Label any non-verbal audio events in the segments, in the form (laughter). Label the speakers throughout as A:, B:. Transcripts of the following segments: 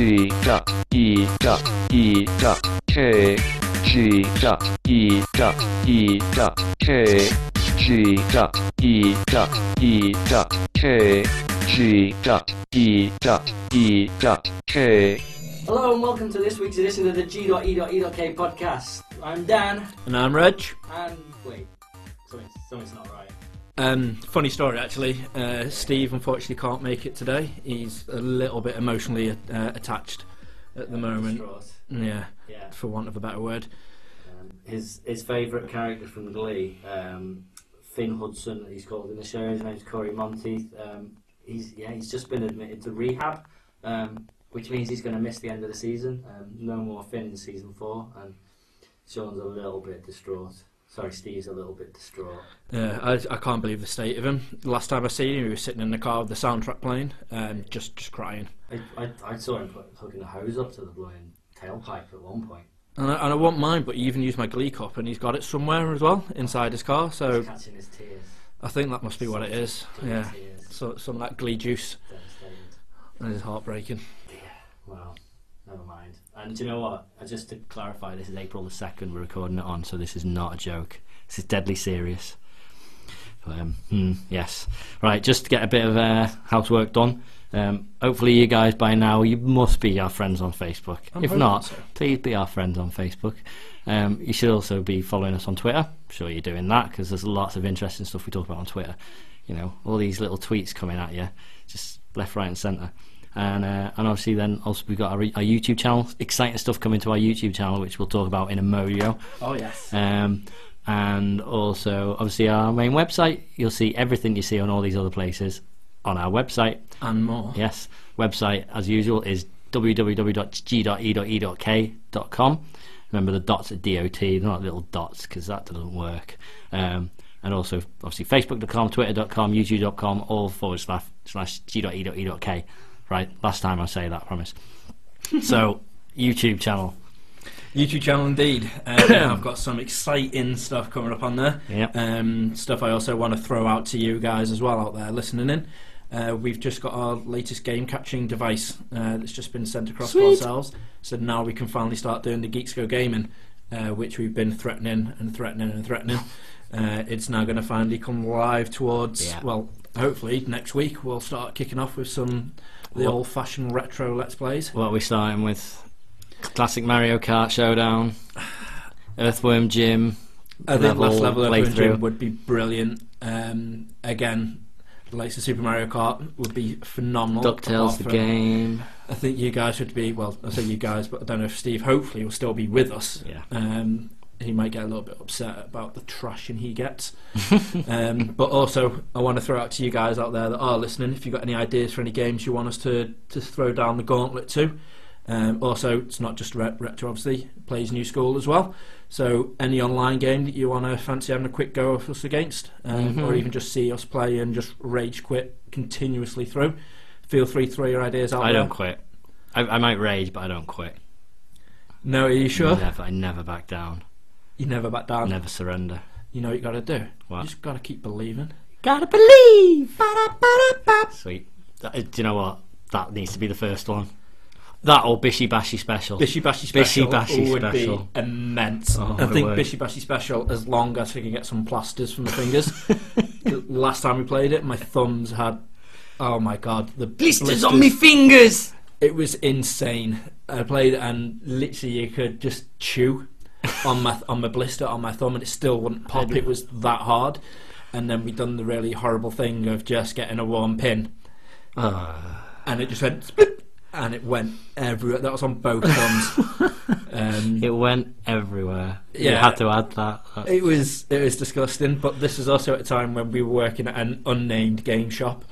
A: G dot E dot E dot K G dot E dot E dot K G dot E dot E dot K G dot E dot E dot K
B: Hello and welcome to this week's edition of the G.E.E.K podcast. I'm Dan,
C: And I'm Reg.
B: and wait, something's, something's not right.
C: Um, funny story actually. Uh, Steve unfortunately can't make it today. He's a little bit emotionally uh, attached at the moment. Yeah,
B: Yeah.
C: for want of a better word.
B: Um, his his favourite character from Glee, um, Finn Hudson, he's called in the show. His name's Cory Monteith. Um, he's yeah, he's just been admitted to rehab, um, which means he's going to miss the end of the season. Um, no more Finn in season four, and Sean's a little bit distraught. Sorry, Steve's a little bit distraught.
C: Yeah, I, I can't believe the state of him. Last time I seen him, he was sitting in the car with the soundtrack playing, um, just just crying.
B: I, I, I saw him put, hooking a hose up to the blowing tailpipe at one point.
C: And I, and I won't mind, but he even used my Glee cup, and he's got it somewhere as well inside his car. So
B: He's catching his tears.
C: I think that must be what it is. Yeah,
B: Tears.
C: so some of that Glee juice, and it's heartbreaking. Yeah.
B: Well, never mind. And do you know what? Just to clarify, this is April the 2nd we're recording it on, so this is not a joke. This is deadly serious. But, um, hmm, yes. Right, just to get a bit of uh, housework done. Um, hopefully, you guys by now, you must be our friends on Facebook.
C: I'm
B: if not,
C: so.
B: please be our friends on Facebook. Um, you should also be following us on Twitter. I'm sure you're doing that because there's lots of interesting stuff we talk about on Twitter. You know, all these little tweets coming at you, just left, right, and centre. And uh, and obviously, then also we've got our, our YouTube channel. Exciting stuff coming to our YouTube channel, which we'll talk about in a mojo.
C: Oh yes.
B: Um, and also, obviously, our main website. You'll see everything you see on all these other places on our website.
C: and more.
B: Yes, website as usual is www.g.e.e.k.com. Remember the dots are DOT, they're not little dots because that doesn't work. Um, and also, obviously, facebook.com, twitter.com, youtube.com, all forward slash, slash g.e.e.k. Right, last time I say that, I promise. so, (laughs) YouTube channel.
C: YouTube channel indeed. Uh, (coughs) I've got some exciting stuff coming up on there.
B: Yep.
C: Um, stuff I also want to throw out to you guys as well out there listening in. Uh, we've just got our latest game catching device uh, that's just been sent across to
B: Sweet.
C: ourselves. So now we can finally start doing the Geeks Go Gaming, uh, which we've been threatening and threatening and threatening. (laughs) Uh, it's now going to finally come live towards,
B: Yeah.
C: well, hopefully next week we'll start kicking off with some the
B: What-
C: old fashioned retro Let's Plays.
B: What are we starting with? Classic Mario Kart Showdown, Earthworm Jim.
C: I think last
B: level
C: level of
B: playthrough.
C: Jim would be brilliant. Um, again, the likes of Super Mario Kart would be phenomenal.
B: DuckTales the game.
C: I think you guys would be well. I say you guys, but I don't know if Steve. Hopefully, will still be with us.
B: Yeah.
C: Um, he might get a little bit upset about the trashing he gets. (laughs) um, but also, I want to throw out to you guys out there that are listening. If you've got any ideas for any games you want us to to throw down the gauntlet to. Um, also, it's not just Re- Retro, obviously, it plays New School as well. So, any online game that you want to fancy having a quick go of us against, um,
B: Mhm.
C: or even just see us play and just rage quit continuously through, feel free to throw your ideas out
B: I
C: there.
B: don't quit. I, I might rage, but I don't quit.
C: No, are you sure?
B: Never, I never back down.
C: You never back down.
B: Never surrender.
C: You know what you got to do.
B: What?
C: You just got to keep believing.
B: Gotta believe. Sweet. That- uh, do you know what? That needs to be the first one. That or Bishi Bashi Special.
C: Bishi Bashi Special
B: Bishy
C: Special
B: Bashy
C: would
B: Special.
C: be immense.
B: Oh,
C: I
B: my
C: think
B: word.
C: Bishi Bashi Special, as long as we can get some plasters from the fingers. (laughs) The Last time we played it, my thumbs had. Oh my god, the
B: Blisters on me fingers.
C: It was insane. I played it and literally you could just chew on my on my blister on my thumb and it still wouldn't pop. It was that hard. And then we done the really horrible thing of just getting a warm pin
B: Ah.
C: and it just went split, and it went everywhere. That was on both thumbs. (laughs) um,
B: It went everywhere. You
C: Yeah.
B: had to add that. That-
C: it was it was disgusting. But this was also at a time when we were working at an unnamed game shop,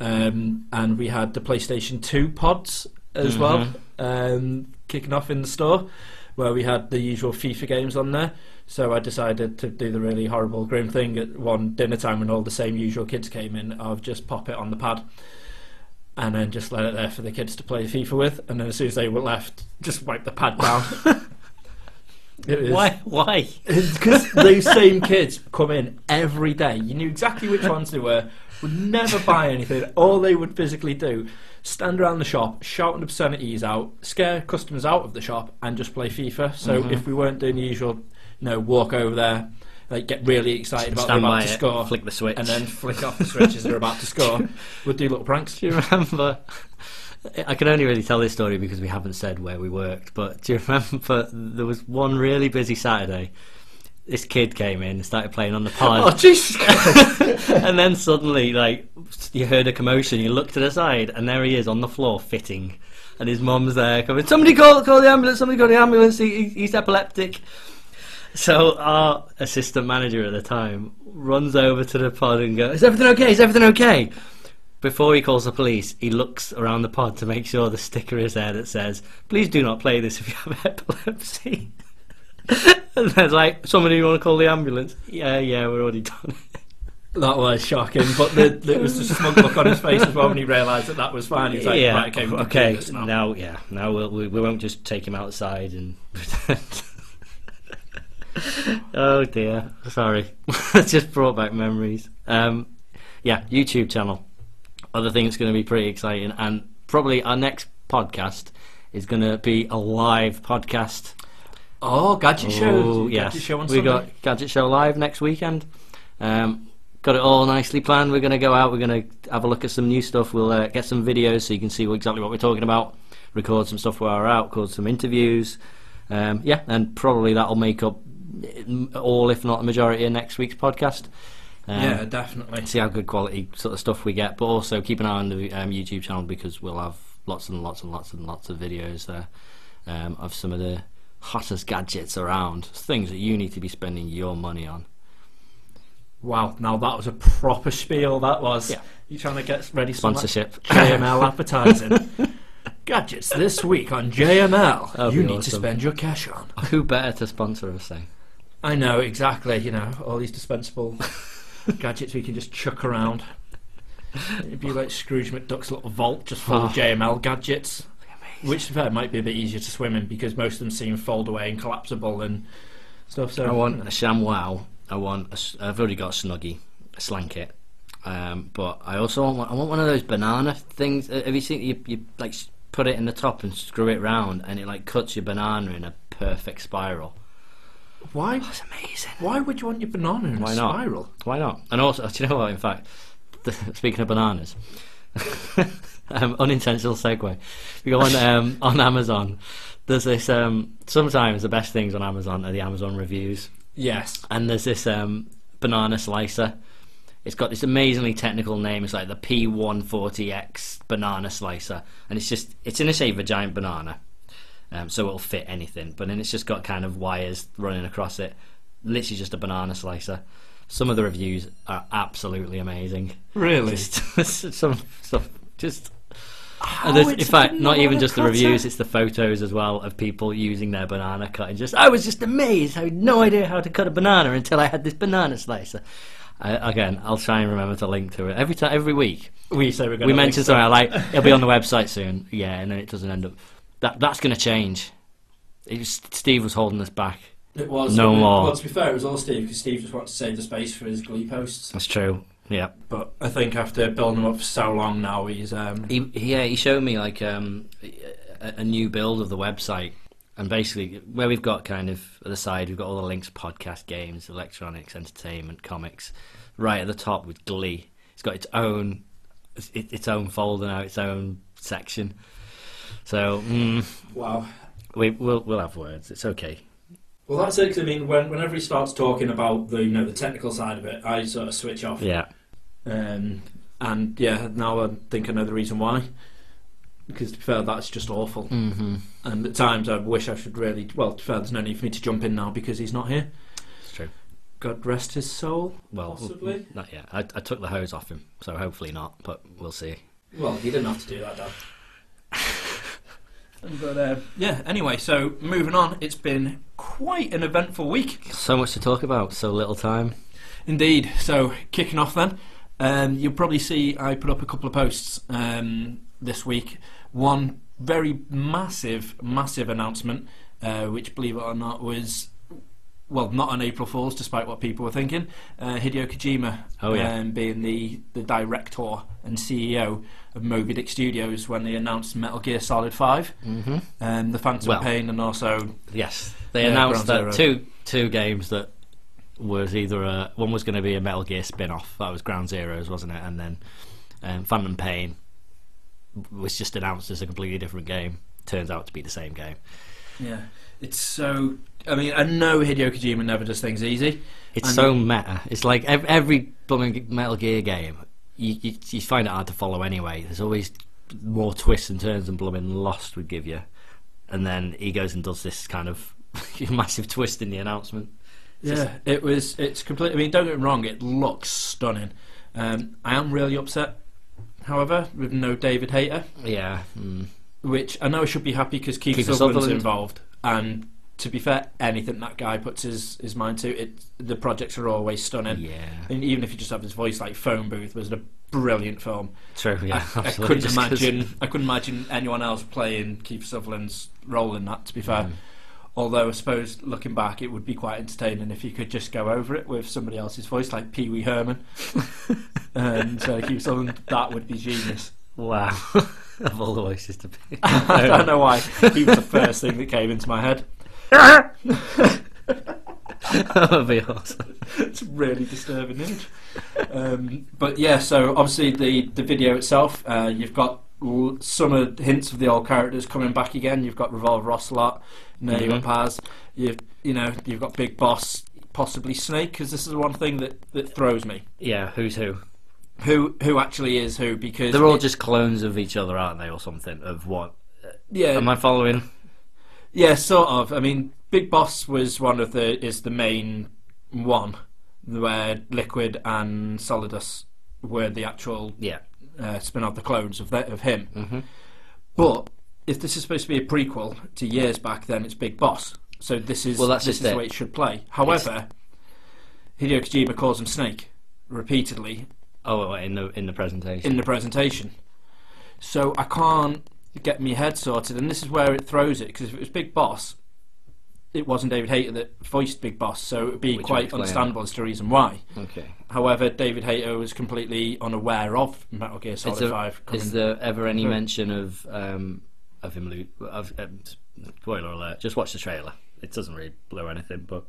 C: um, and we had the PlayStation Two pods as well, um, kicking off in the store, where we had the usual FIFA games on there. So I decided to do the really horrible, grim thing at one dinner time when all the same usual kids came in of just pop it on the pad. And then just let it there for the kids to play FIFA with, and then as soon as they were left, just wipe the pad down. (laughs) It is.
B: Why? Why?
C: Because those same kids come in every day. You knew exactly which (laughs) ones they were. Would never buy anything. All they would physically do, stand around the shop, shouting obscenities out, scare customers out of the shop, and just play FIFA. So
B: Mhm.
C: if we weren't doing the usual, you know, walk over there, like get really excited about
B: Stand
C: about to
B: it,
C: score,
B: flick the switch,
C: and then flick off the switch as they're about to score, (laughs) we'd do little pranks.
B: Do you remember? I can only really tell this story because we haven't said where we worked. But do you remember there was one really busy Saturday? This kid came in and started playing on the
C: oh,
B: pod.
C: Oh Jesus! (laughs)
B: and then suddenly, like you heard a commotion. You looked to the side, and there he is on the floor fitting, and his mum's there coming. Somebody call call the ambulance! Somebody call the ambulance! He, he- he's epileptic. So our assistant manager at the time runs over to the pod and goes, "Is everything okay? Is everything okay?" Before he calls the police, he looks around the pod to make sure the sticker is there that says, "Please do not play this if you have (laughs) epilepsy." (laughs) and then like, somebody you want to call the ambulance? Yeah, yeah, we're already done. (laughs)
C: That was shocking, but the, there was a smug look on his face as well when he realised that that was fine. He was like,
B: yeah,
C: right, okay,
B: okay.
C: now.
B: Now, yeah, now we'll, we we won't just take him outside and pretend. (laughs) oh dear, sorry. It's just brought back memories. Um, yeah, YouTube channel. Other thing that's going to be pretty exciting, and probably our next podcast is going to be a live podcast.
C: Oh, gadget show!
B: Oh,
C: Gadget
B: yes.
C: show
B: we
C: Sunday.
B: got Gadget Show live next weekend. Um, got it all nicely planned. We're going to go out. We're going to have a look at some new stuff. We'll uh, get some videos so you can see what, exactly what we're talking about. Record some stuff while we're out. Record some interviews. Um, yeah, and probably that'll make up all, if not the majority, of next week's podcast. Um,
C: yeah, definitely.
B: see how good quality sort of stuff we get, but also keep an eye on the um, YouTube channel because we'll have lots and lots and lots and lots of videos there um, of some of the hottest gadgets around, things that you need to be spending your money on.
C: Wow, now that was a proper spiel. That was.
B: Yeah.
C: You trying to get ready
B: Sponsorship. (laughs)
C: JML advertising? Gadgets this week on JML.
B: That'd
C: you need to spend your cash on.
B: Who better to sponsor us then?
C: I know exactly. You know all these dispensable (laughs) gadgets we can just chuck around. It'd be like Scrooge McDuck's little vault just full of
B: Oh.
C: JML gadgets, which to be fair might be a bit easier to swim in because most of them seem fold away and collapsible and stuff. So
B: I want a ShamWow. I want. A, I've already got a Snuggie, a Slanket. Um, but I also want. I want one of those banana things. Uh, Have you seen? You, you like put it in the top and screw it round, and it like cuts your banana in a perfect spiral.
C: why?
B: That's amazing.
C: Why would you want your banana in
B: Why
C: a
B: not?
C: spiral?
B: Why not? And also, (laughs) do you know what? In fact, the, (laughs) speaking of bananas, (laughs) um, unintentional segue. We go on um, (laughs) on Amazon. There's this. Um, sometimes the best things on Amazon are the Amazon reviews.
C: Yes.
B: and there's this um, banana slicer. It's got this amazingly technical name. It's like the P140X banana slicer, and it's just it's in the shape of a giant banana, um, so it'll fit anything. But then it's just got kind of wires running across it. Literally just a banana slicer. Some of the reviews are absolutely amazing.
C: Really?
B: Just (laughs) some stuff just.
C: How
B: there's, in fact, not even just the reviews; it's the photos as well of people using their banana cutting. Just, I was just amazed. I had no idea how to cut a banana until I had this banana slicer. I, again, I'll try and remember to link to it every time, every week.
C: We say we're going
B: We mention something like it'll be on the (laughs) website soon, yeah, and then it doesn't end up. That that's going to change. It was, Steve was holding us back.
C: It was
B: No more.
C: Well, to be fair, it was all Steve because Steve just wanted to save the space for his Glee posts.
B: That's true. Yeah,
C: But I think after building him up for so long now, he's um,
B: he, yeah, he showed me like um, a, a new build of the website, and basically where we've got kind of at the side, we've got all the links: podcast, games, electronics, entertainment, comics. Right at the top with Glee, it's got its own its, its own folder now, its own section. So mm,
C: wow.
B: we we'll we'll have words. It's okay.
C: Well, that's it. 'cause I mean, when, whenever he starts talking about the you know the technical side of it, I sort of switch off.
B: Yeah,
C: Um, and yeah, now I think I know the reason why. Because to be fair, that's just awful.
B: mm-hmm.
C: And at times I wish I should really. Well, to be fair, there's no need for me to jump in now because he's not here.
B: it's true.
C: God rest his soul.
B: Well,
C: Possibly.
B: not yet. I, I took the hose off him, so hopefully not. But we'll see.
C: Well, you didn't have to do that, Dad. (laughs) but uh, yeah. Anyway, so moving on. It's been quite an eventful week.
B: So much to talk about, so little time.
C: Indeed. So kicking off then, um, you'll probably see I put up a couple of posts um, this week. One very massive, massive announcement, uh, which believe it or not was well, not on April Fools, despite what people were thinking. Uh, Hideo Kojima,
B: Oh, yeah.
C: um, being the, the director and CEO of Moby Dick Studios when they announced Metal Gear Solid 5,
B: Mm-hmm.
C: um, The Phantom
B: Well.
C: Pain, and also
B: Yes, they announced that
C: Zero.
B: two two games that was either a, one was going to be a Metal Gear spin-off. That was Ground Zeroes, wasn't it? And then um, Phantom Pain was just announced as a completely different game. Turns out to be the same game.
C: Yeah, it's so. I mean, I know Hideo Kojima never does things easy.
B: It's
C: And-
B: so meta. It's like ev- every blooming Metal Gear game. You, you you find it hard to follow anyway. There's always more twists and turns than blooming Lost would give you. And then he goes and does this kind of (laughs) massive twist in the announcement.
C: Yeah, it was. It's complete. I mean, don't get me wrong. It looks stunning. Um, I am really upset, however, with no David Hayter,
B: Yeah. Mm.
C: which I know I should be happy because Keith
B: Kiefer
C: Sutherland's
B: Sutherland.
C: involved. And to be fair, anything that guy puts his, his mind to, it the projects are always stunning.
B: Yeah.
C: And even if you just have his voice, like Phone Booth was a brilliant film.
B: True. Yeah.
C: I, I (laughs) couldn't imagine. I couldn't imagine anyone else playing Keith Sutherland's role in that. To be fair,
B: Mm.
C: Although I suppose looking back, it would be quite entertaining if you could just go over it with somebody else's voice, like Pee Wee Herman (laughs) and uh, Sutherland. That would be genius.
B: Wow. (laughs) of all the voices to be. (laughs)
C: I don't know why he was the first thing that came into my head.
B: that would be awesome.
C: it's a really disturbing image. Um, but yeah, so obviously the, the video itself, uh, you've got of hints of the old characters coming back again. You've got Revolver Ocelot, Neo
B: Mhm.
C: and Paz. You've you know you've got Big Boss, possibly Snake, because this is the one thing that, that throws me.
B: Yeah, who's who?
C: Who who actually is who? Because
B: They're all
C: it-
B: just clones of each other, aren't they, or something? Of what?
C: yeah
B: Am I following?
C: yeah sort of. I mean, Big Boss was one of the is the main one where Liquid and Solidus were the actual
B: Yeah.
C: Uh, spin off the clones of that, of him.
B: Mm-hmm.
C: But if this is supposed to be a prequel to years back, then it's Big Boss. So this is
B: Well, that's
C: this
B: just
C: is
B: it.
C: the way it should play. However, Hideo Kojima calls him Snake repeatedly
B: Oh, in the in the presentation.
C: in the presentation. So I can't get my head sorted, and this is where it throws it. Because if it was Big Boss, it wasn't David Hayter that voiced Big Boss, so it would be
B: Which
C: quite understandable as to the reason why.
B: okay.
C: However, David Hayter was completely unaware of Metal Gear Solid
B: there-
C: Five.
B: Is there ever any
C: through.
B: mention of um, of him? lo- Of um, spoiler alert! Just watch the trailer. It doesn't really blow anything, but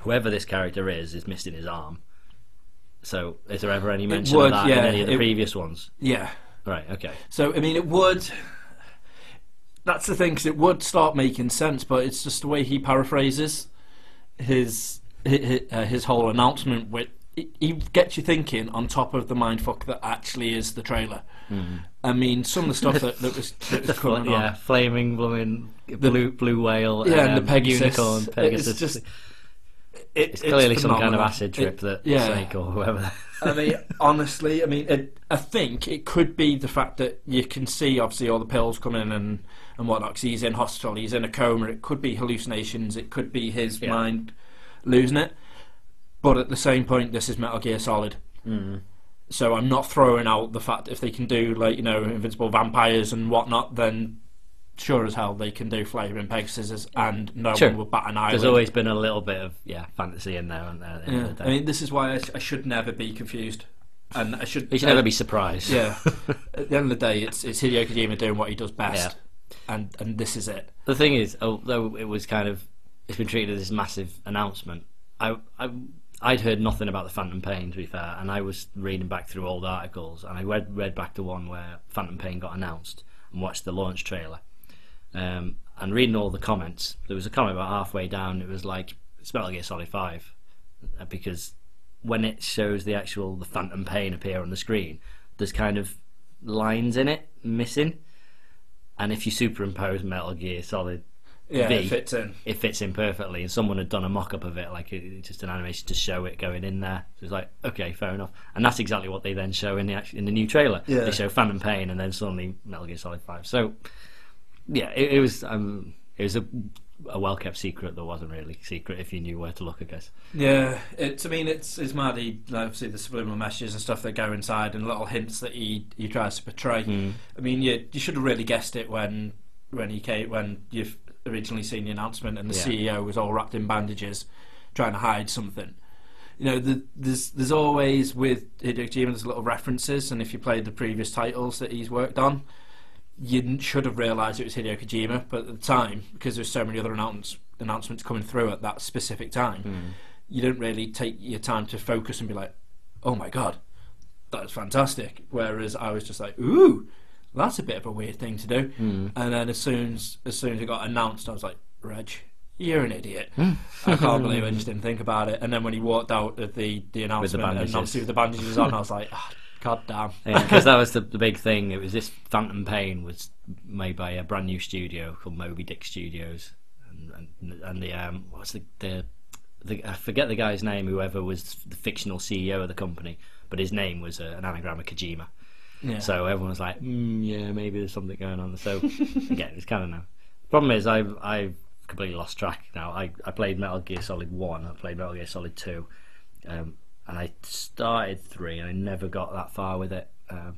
B: whoever this character is is missing his arm. So, is there ever any mention
C: would,
B: of that
C: yeah,
B: in any of the
C: it-
B: previous ones?
C: Yeah.
B: Right. Okay.
C: So I mean, it would. That's the thing, because it would start making sense, but it's just the way he paraphrases his his, uh, his whole announcement. With he- gets you thinking on top of the mindfuck that actually is the trailer. I mean, some of the stuff that, that was (laughs) that was coming
B: yeah,
C: on.
B: flaming blooming blue blue whale.
C: Yeah,
B: um,
C: and the Pegasus.
B: unicorn
C: It's
B: Pegasus.
C: just-
B: It's,
C: It,
B: clearly some kind of acid trip
C: It-
B: that
C: yeah.
B: Snake or whoever.
C: I mean, (laughs) honestly, I mean, it, I think it could be the fact that you can see, obviously, all the pills coming and and whatnot. he's in hospital, he's in a coma. It could be hallucinations. It could be his
B: Yeah.
C: mind losing it. But at the same point, this is Metal Gear Solid.
B: Mm.
C: So I'm not throwing out the fact if they can do like you know invincible vampires and whatnot, then sure as hell they can do flaming Pegasus and no
B: Sure.
C: one will bat an eye.
B: There's always been a little bit of yeah fantasy in there. At the
C: yeah.
B: the
C: I mean, this is why I, I should never be confused, and I should.
B: you should never be surprised.
C: Yeah. (laughs) At the end of the day, it's it's Hideo Kojima doing what he does best, and and this is it.
B: The thing is, although it was kind of, it's been treated as this massive announcement. I, I, I'd heard nothing about the Phantom Pain, to be fair, and I was reading back through old articles, and I read read back to one where Phantom Pain got announced and watched the launch trailer. Um, and reading all the comments, there was a comment about halfway down. It was like it's Metal Gear Solid Five, uh, because when it shows the actual the Phantom Pain appear on the screen, there's kind of lines in it missing. And if you superimpose Metal Gear Solid,
C: Yeah,
B: V.
C: it fits in.
B: it fits in perfectly. And someone had done a mock up of it, like it, just an animation to show it going in there. So it's like, okay, fair enough. And that's exactly what they then show in the act- in the new trailer.
C: Yeah.
B: They show Phantom Pain and then suddenly Metal Gear Solid Five. So yeah, it, it was um, it was a, a well kept secret that wasn't really secret if you knew where to look, I guess.
C: Yeah, it's. I mean, it's it's mad. He obviously the subliminal messages and stuff that go inside, and little hints that he he tries to portray.
B: Mm.
C: I mean, you you should have really guessed it when when he came when you've originally seen the announcement, and the
B: Yeah.
C: CEO was all wrapped in bandages, trying to hide something. You know, the, there's there's always with Hideo Kojima there's little references, and if you played the previous titles that he's worked on, you should have realised it was Hideo Kojima. But at the time, because there's so many other announce, announcements coming through at that specific time,
B: Hmm.
C: you didn't really take your time to focus and be like, "Oh my god, that's fantastic." Whereas I was just like, "Ooh, that's a bit of a weird thing to do."
B: Hmm.
C: And then as soon as as soon as it got announced, I was like, "Reg, you're an idiot."
B: Hmm.
C: I can't (laughs) believe I just didn't think about it. And then when he walked out of the the announcement and
B: bandages.
C: obviously with the bandages on, I was like, oh, "God damn."
B: because that was the, the big thing. It was this Phantom Pain was made by a brand new studio called Moby Dick Studios, and and, and the um, what's the, the the I forget the guy's name. Whoever was the fictional CEO of the company, but his name was uh, an anagram of Kojima.
C: Yeah.
B: So everyone was like, mm, "Yeah, maybe there's something going on." So (laughs) again, it's kind of now. Problem is, I've I've completely lost track now. I, I played Metal Gear Solid One. I played Metal Gear Solid Two, um, and I started three, and I never got that far with it. Um,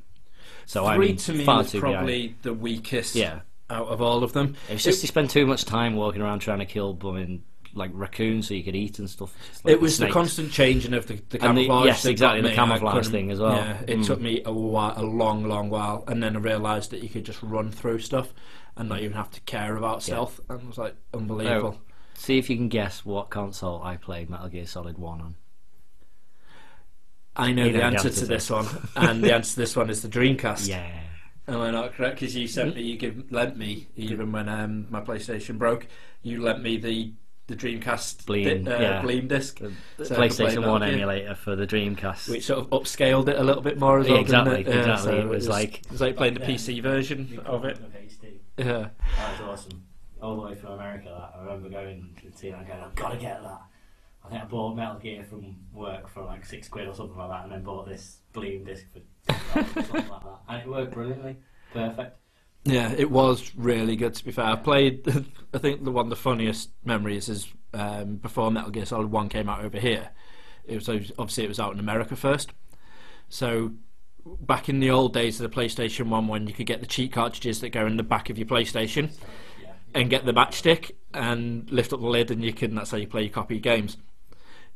B: so
C: Three
B: I'm
C: to me
B: far
C: was
B: too
C: probably
B: behind.
C: the weakest
B: Yeah,
C: out of all of them.
B: it was just you spend too much time walking around trying to kill blooming like raccoons so you could eat and stuff. Like
C: it was the constant changing of the, the
B: And the-
C: camouflage.
B: yes, exactly, the camouflage thing as well.
C: Yeah, it
B: Mm.
C: took me a, while, a long, long while, and then I realised that you could just run through stuff and not even have to care about
B: Yeah.
C: stealth. And it was like unbelievable.
B: See if you can guess what console I played Metal Gear Solid One on.
C: I know
B: You
C: the
B: don't
C: answer
B: have to
C: to this one, and the answer to this one is the Dreamcast.
B: Yeah.
C: Am I not correct? Because you sent me, you give, lent me, even when um, my PlayStation broke, you lent me the the Dreamcast
B: Bleem,
C: di- uh,
B: yeah.
C: Bleem disc,
B: The
C: So I could play
B: PlayStation One
C: Gear.
B: emulator for the Dreamcast.
C: which sort of upscaled it a little bit more as
B: Yeah,
C: well.
B: exactly,
C: it? Yeah,
B: exactly.
C: so
B: It was like-
C: it was like playing the PC version of it. Yeah.
D: That was awesome. All the way from America, that I remember going and seeing that going, I've got to get that. I think I bought Metal Gear from work for like six quid or something like that, and then bought this Bleem disc for something like that, (laughs) and it worked brilliantly, perfect.
C: Yeah, it was really good. To be fair, I played. (laughs) I think the one of the funniest memories is um, before Metal Gear Solid One came out over here. It was obviously it was out in America first. So back in the old days of the PlayStation One, when you could get the cheat cartridges that go in the back of your PlayStation and get the matchstick and lift up the lid, and you can. That's how you play your copy games.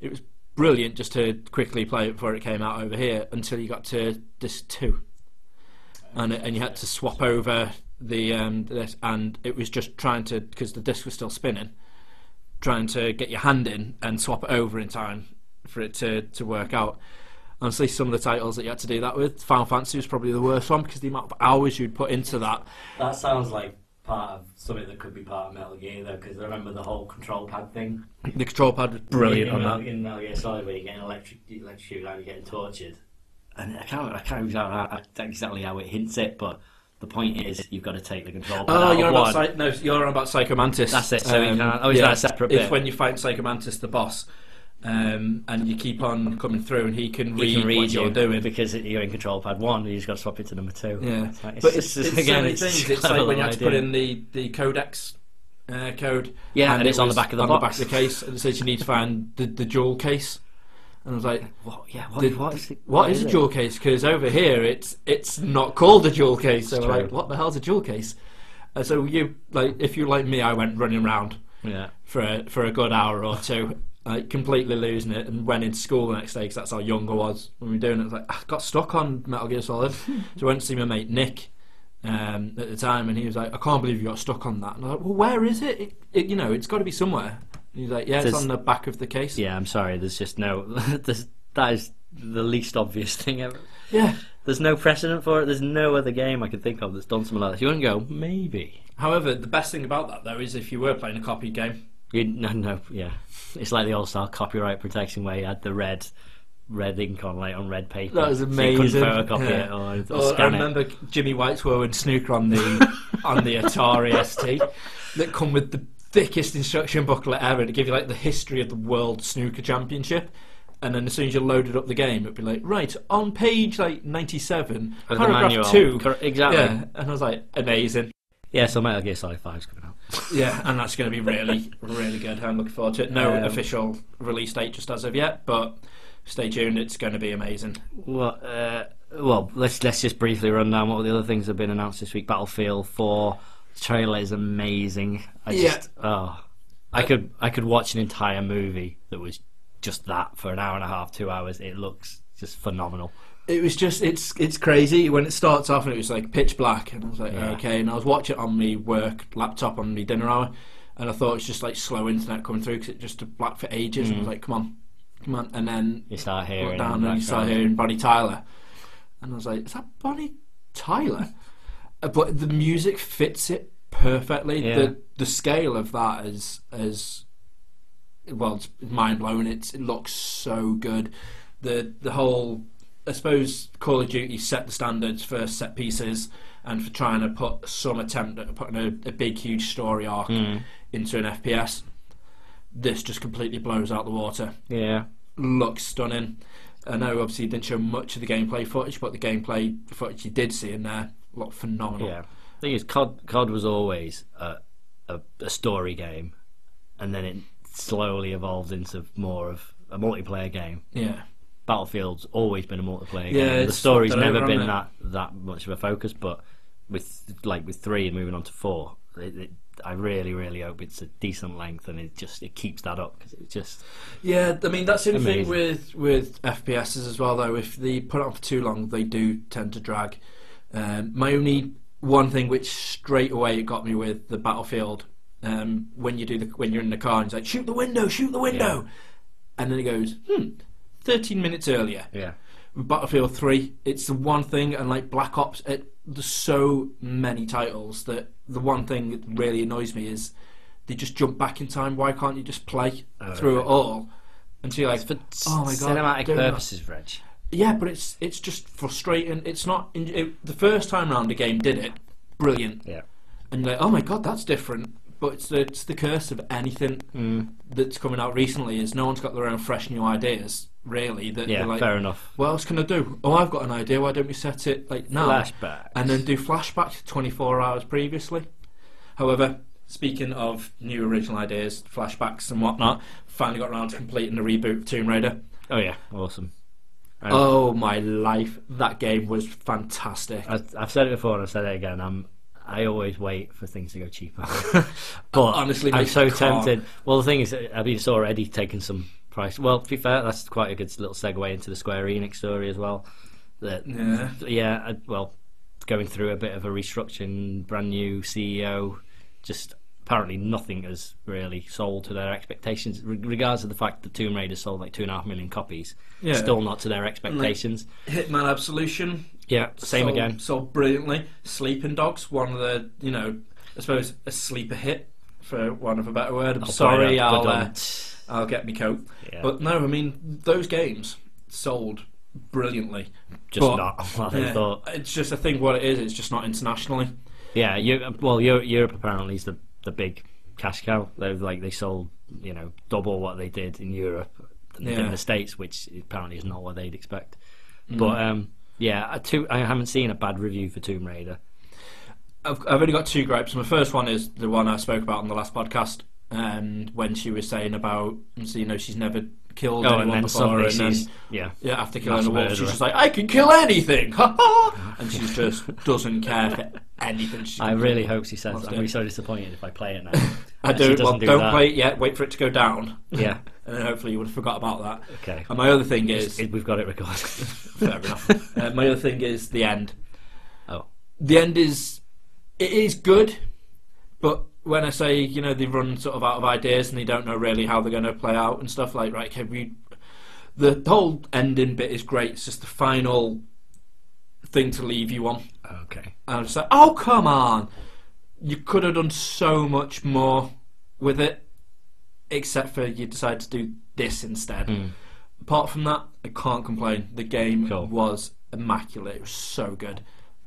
C: It was brilliant just to quickly play it before it came out over here until you got to disc two. And and you had to swap over the um this and it was just trying to because the disc was still spinning trying to get your hand in and swap it over in time for it to to work out. Honestly some of the titles that you had to do that with Final Fantasy was probably the worst one because the amount of hours you'd put into that.
D: That sounds like part of something that could be part of Metal Gear though, because I remember the whole control pad thing.
C: the control pad was brilliant
D: in,
C: on
D: Metal-
C: that
D: In Metal Gear Solid, where you're getting electric, electrocuted and you're getting tortured.
B: and I can't, I can't exactly how, exactly how it hints it, but the point is you've got to take the control pad
C: Oh,
B: out
C: you're
B: of
C: on
B: one.
C: about Psy- no, you're on about Psychomantis.
B: That's it, so you um, can't- oh, is that a separate
C: It's
B: bit?
C: when you fight Psychomantis, the boss, um, and you keep on coming through, and he can read,
B: he can read
C: what
B: you
C: you're doing.
B: because you're in control pad one. You just got to swap it to number two.
C: Yeah,
B: it's like,
C: but it's, it's (laughs)
B: again, it's
C: things.
B: a
C: It's like when you have to put in the the codec uh, code.
B: Yeah, and
C: it
B: it's on the back of the
C: on
B: box.
C: the back of the case, and it says you need to find the, the jewel case. And I was like,
B: What? Yeah. What,
C: the-
B: what is it?
C: "What is a
B: it?
C: jewel case?" Because over here, it's it's not called a jewel case. So like, "What the hell's a jewel case?" And so you like, if you like me, I went running around
B: Yeah.
C: for a, for a good hour or two, like completely losing it, and went into school the next day because that's how young I was when we were doing it. I was like, I got stuck on Metal Gear Solid, (laughs) so I went to see my mate Nick um, at the time, and he was like, I can't believe you got stuck on that. And I was like, Well, where is it? it, it you know, it's got to be somewhere. And he's like, Yeah, it's on the back of the case.
B: Yeah. I'm sorry. There's just no. (laughs) there's, that is the least obvious thing ever.
C: Yeah.
B: There's no precedent for it. There's no other game I can think of that's done something like this. You wouldn't go maybe.
C: However, the best thing about that though is if you were playing a copied game,
B: You, no, no, yeah. It's like the old style copyright protection where you had the red, red ink on like on red paper.
C: That was
B: So you couldn't photocopy
C: Yeah.
B: it or, or
C: Or I
B: scan it.
C: remember Jimmy White's and snooker on the (laughs) on the Atari ST that come with the thickest instruction booklet ever to give you like the history of the World Snooker Championship. And then as soon as you loaded up the game, it'd be like, right, on page like ninety-seven, paragraph
B: manual.
C: two.
B: Cor- exactly.
C: Yeah, and I was like, amazing.
B: Yeah, so Metal Gear Solid 5 is coming out.
C: Yeah, and that's going to be really, really good. I'm looking forward to it. No
B: Um,
C: official release date just as of yet, but stay tuned. It's going to be amazing.
B: Well, uh, well, let's let's just briefly run down what the other things have been announced this week. Battlefield 4 trailer is amazing. I
C: Yeah.
B: oh, I could I could watch an entire movie that was just that for an hour and a half, two hours. It looks just phenomenal.
C: It was just it's it's crazy. When it starts off and it was like pitch black and I was like
B: Yeah.
C: okay and I was watching it on my work laptop on my dinner hour and I thought it's just like slow internet coming through because it just black for ages and I was like come on come on and then
B: You start hearing
C: down and you start hearing Bonnie Tyler and I was like is that Bonnie Tyler? Uh, but the music fits it perfectly.
B: Yeah.
C: the the scale of that is is well it's mind blowing it's, it looks so good. The the whole I suppose Call of Duty set the standards for set pieces and for trying to put some attempt at putting a, a big huge story arc
B: Mm.
C: into an FPS this just completely blows out the water
B: Yeah,
C: looks stunning I know obviously you didn't show much of the gameplay footage but the gameplay footage you did see in there looked phenomenal
B: yeah. the thing is, COD COD was always a, a a story game, and then it slowly evolved into more of a multiplayer game.
C: yeah
B: Battlefield's always been a multiplayer
C: Yeah,
B: game. The story's never been that that much of a focus, but with like with three and moving on to four, it, it, I really really hope it's a decent length and it just it keeps that up because it's just
C: Yeah, I mean that's the thing with with FPSs as well. Though, if they put it on for too long, they do tend to drag. Um, my only one thing which straight away it got me with the Battlefield um, when you do the when you're in the car and it's like shoot the window, shoot the window, and then it goes hmm, thirteen minutes earlier.
B: yeah
C: Battlefield Three, it's the one thing, and like Black Ops, it, there's so many titles that the one thing that really annoys me is they just jump back in time. Why can't you just play
B: Oh,
C: through
B: okay.
C: it all? And so you're like,
B: for
C: oh my god,
B: cinematic purposes, Reg.
C: Yeah, but it's it's just frustrating. It's not it, the first time round the game did it, brilliant,
B: Yeah.
C: and you're like, oh my god, that's different. But it's the, it's the curse of anything
B: Mm.
C: that's coming out recently is no one's got their own fresh new ideas. Really, that
B: Yeah,
C: like,
B: fair enough.
C: what else can I do? Oh, I've got an idea. Why don't we set it like now
B: Flashback.
C: and then do flashbacks 24 hours previously? However, speaking of new original ideas, flashbacks and whatnot, finally got around to completing the reboot of Tomb Raider.
B: oh yeah, awesome.
C: Oh my life, that game was fantastic.
B: I've, I've said it before and I've said it again. I'm I always wait for things to go cheaper, (laughs) but
C: Honestly,
B: I'm so tempted. Well, the thing is, I mean, it's already taken some price. Well, to be fair, that's quite a good little segue into the Square Enix story as well. That
C: Yeah.
B: yeah, I, well, going through a bit of a restructuring, brand new CEO, just apparently nothing has really sold to their expectations. Re- regards to the fact that Tomb Raider sold like two and a half million copies,
C: Yeah.
B: still not to their expectations.
C: Hitman Absolution.
B: Yeah, same
C: sold,
B: again.
C: Sold brilliantly. Sleeping Dogs, one of the, you know, I suppose a sleeper hit, for want of a better word. I'm
B: I'll
C: sorry, I'll, uh, I'll get me coat.
B: yeah.
C: But no, I mean, those games sold brilliantly.
B: just
C: but-
B: not what
C: Yeah,
B: thought.
C: It's just, I think what it is, it's just not internationally.
B: Yeah, you, well, Europe apparently is the the big cash cow. They like they sold you know double what they did in Europe than they did
C: Yeah.
B: in the states, which apparently is not what they'd expect.
C: Mm.
B: But um, yeah, I, I haven't seen a bad review for Tomb Raider.
C: I've, I've only got two gripes. My first one is the one I spoke about on the last podcast, and when she was saying about, so, you know, she's never killed
B: Oh,
C: anyone
B: and then
C: before, and then
B: yeah.
C: yeah, after killing a wolf, she's just like, I can kill anything, ha (laughs) ha, and she (laughs) just doesn't care for anything. She
B: I really hope she says. I'm really so disappointed if I play it now. (laughs)
C: I do. Well,
B: do
C: don't
B: that.
C: play it yet. Wait for it to go down,
B: Yeah.
C: and then hopefully you would have forgot about that.
B: Okay.
C: And my other thing is,
B: It- we've got it recorded.
C: fair enough. Uh, my other thing is the end.
B: oh.
C: the end is it is good, but when I say you know they run sort of out of ideas and they don't know really how they're going to play out and stuff like right, okay, we the whole ending bit is great. It's just the final thing to leave you on.
B: Okay.
C: And I'm just like, oh come on, you could have done so much more with it, except for you decided to do this instead.
B: Hmm.
C: Apart from that, I can't complain. The game
B: Cool.
C: was immaculate. It was so good,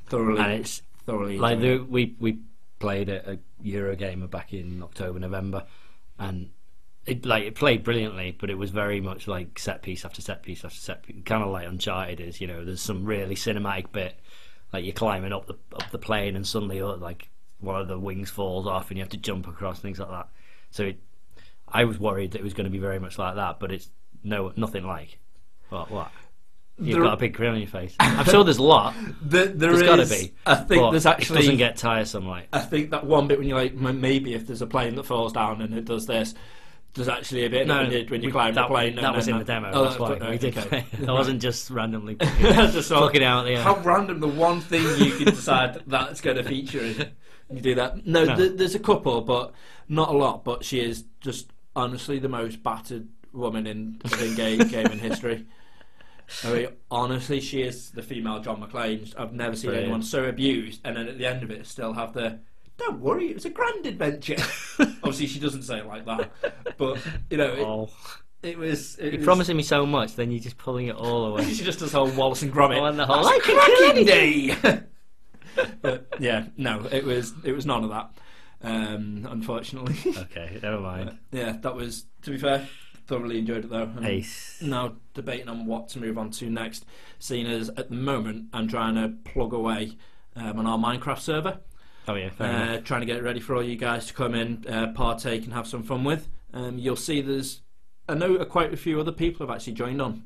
C: thoroughly,
B: And it's
C: thoroughly.
B: like the, we we played a, a Eurogamer back in October November, and it like it played brilliantly, but it was very much like set piece after set piece after set piece, kind of like Uncharted is. You know, there's some really cinematic bit, like you're climbing up the up the plane, and suddenly like one of the wings falls off, and you have to jump across things like that. So it, I was worried that it was going to be very much like that, but it's no nothing like. What what? You've
C: There-
B: got a big grin on your face. (laughs) I'm sure there's a lot.
C: There, there
B: There's gotta be,
C: I think there's
B: it
C: actually.
B: doesn't get tiresome. Like
C: I think that one bit when you're like, maybe if there's a plane that falls down and it does this, there's actually a bit
B: no,
C: when you, when you climb
B: that,
C: the plane.
B: That was in the demo.
C: Oh,
B: that's why
C: good,
B: we did.
C: okay. (laughs)
B: wasn't just randomly (laughs)
C: Just so-
B: out the air.
C: How random the one thing you can decide that's going to feature in. You do that. No,
B: No.
C: Th- there's a couple, but not a lot. But she is just honestly the most battered woman in, in game, in history. I mean, honestly, she is the female John McClane. I've never seen
B: Brilliant.
C: anyone so abused, and then at the end of it, still have the. Don't worry, it was a grand adventure. (laughs) Obviously, she doesn't say it like that, but you know, it,
B: Oh,
C: it was. It
B: you're
C: was
B: promising me so much, then you're just pulling it all away. (laughs)
C: she just does whole Wallace and Gromit.
B: Oh, and the whole,
C: That's
B: "I
C: a
B: can kill
C: cracking day. (laughs) but yeah, no, it was it was none of that. Um, unfortunately,
B: okay, never mind.
C: yeah, that was to be fair. Thoroughly enjoyed it though. And
B: Ace.
C: Now debating on what to move on to next. Seeing as at the moment I'm trying to plug away um, on our Minecraft server,
B: Oh yeah, fair
C: uh, trying to get it ready for all you guys to come in, uh, partake, and have some fun with. Um, you'll see there's, I know quite a few other people have actually joined on,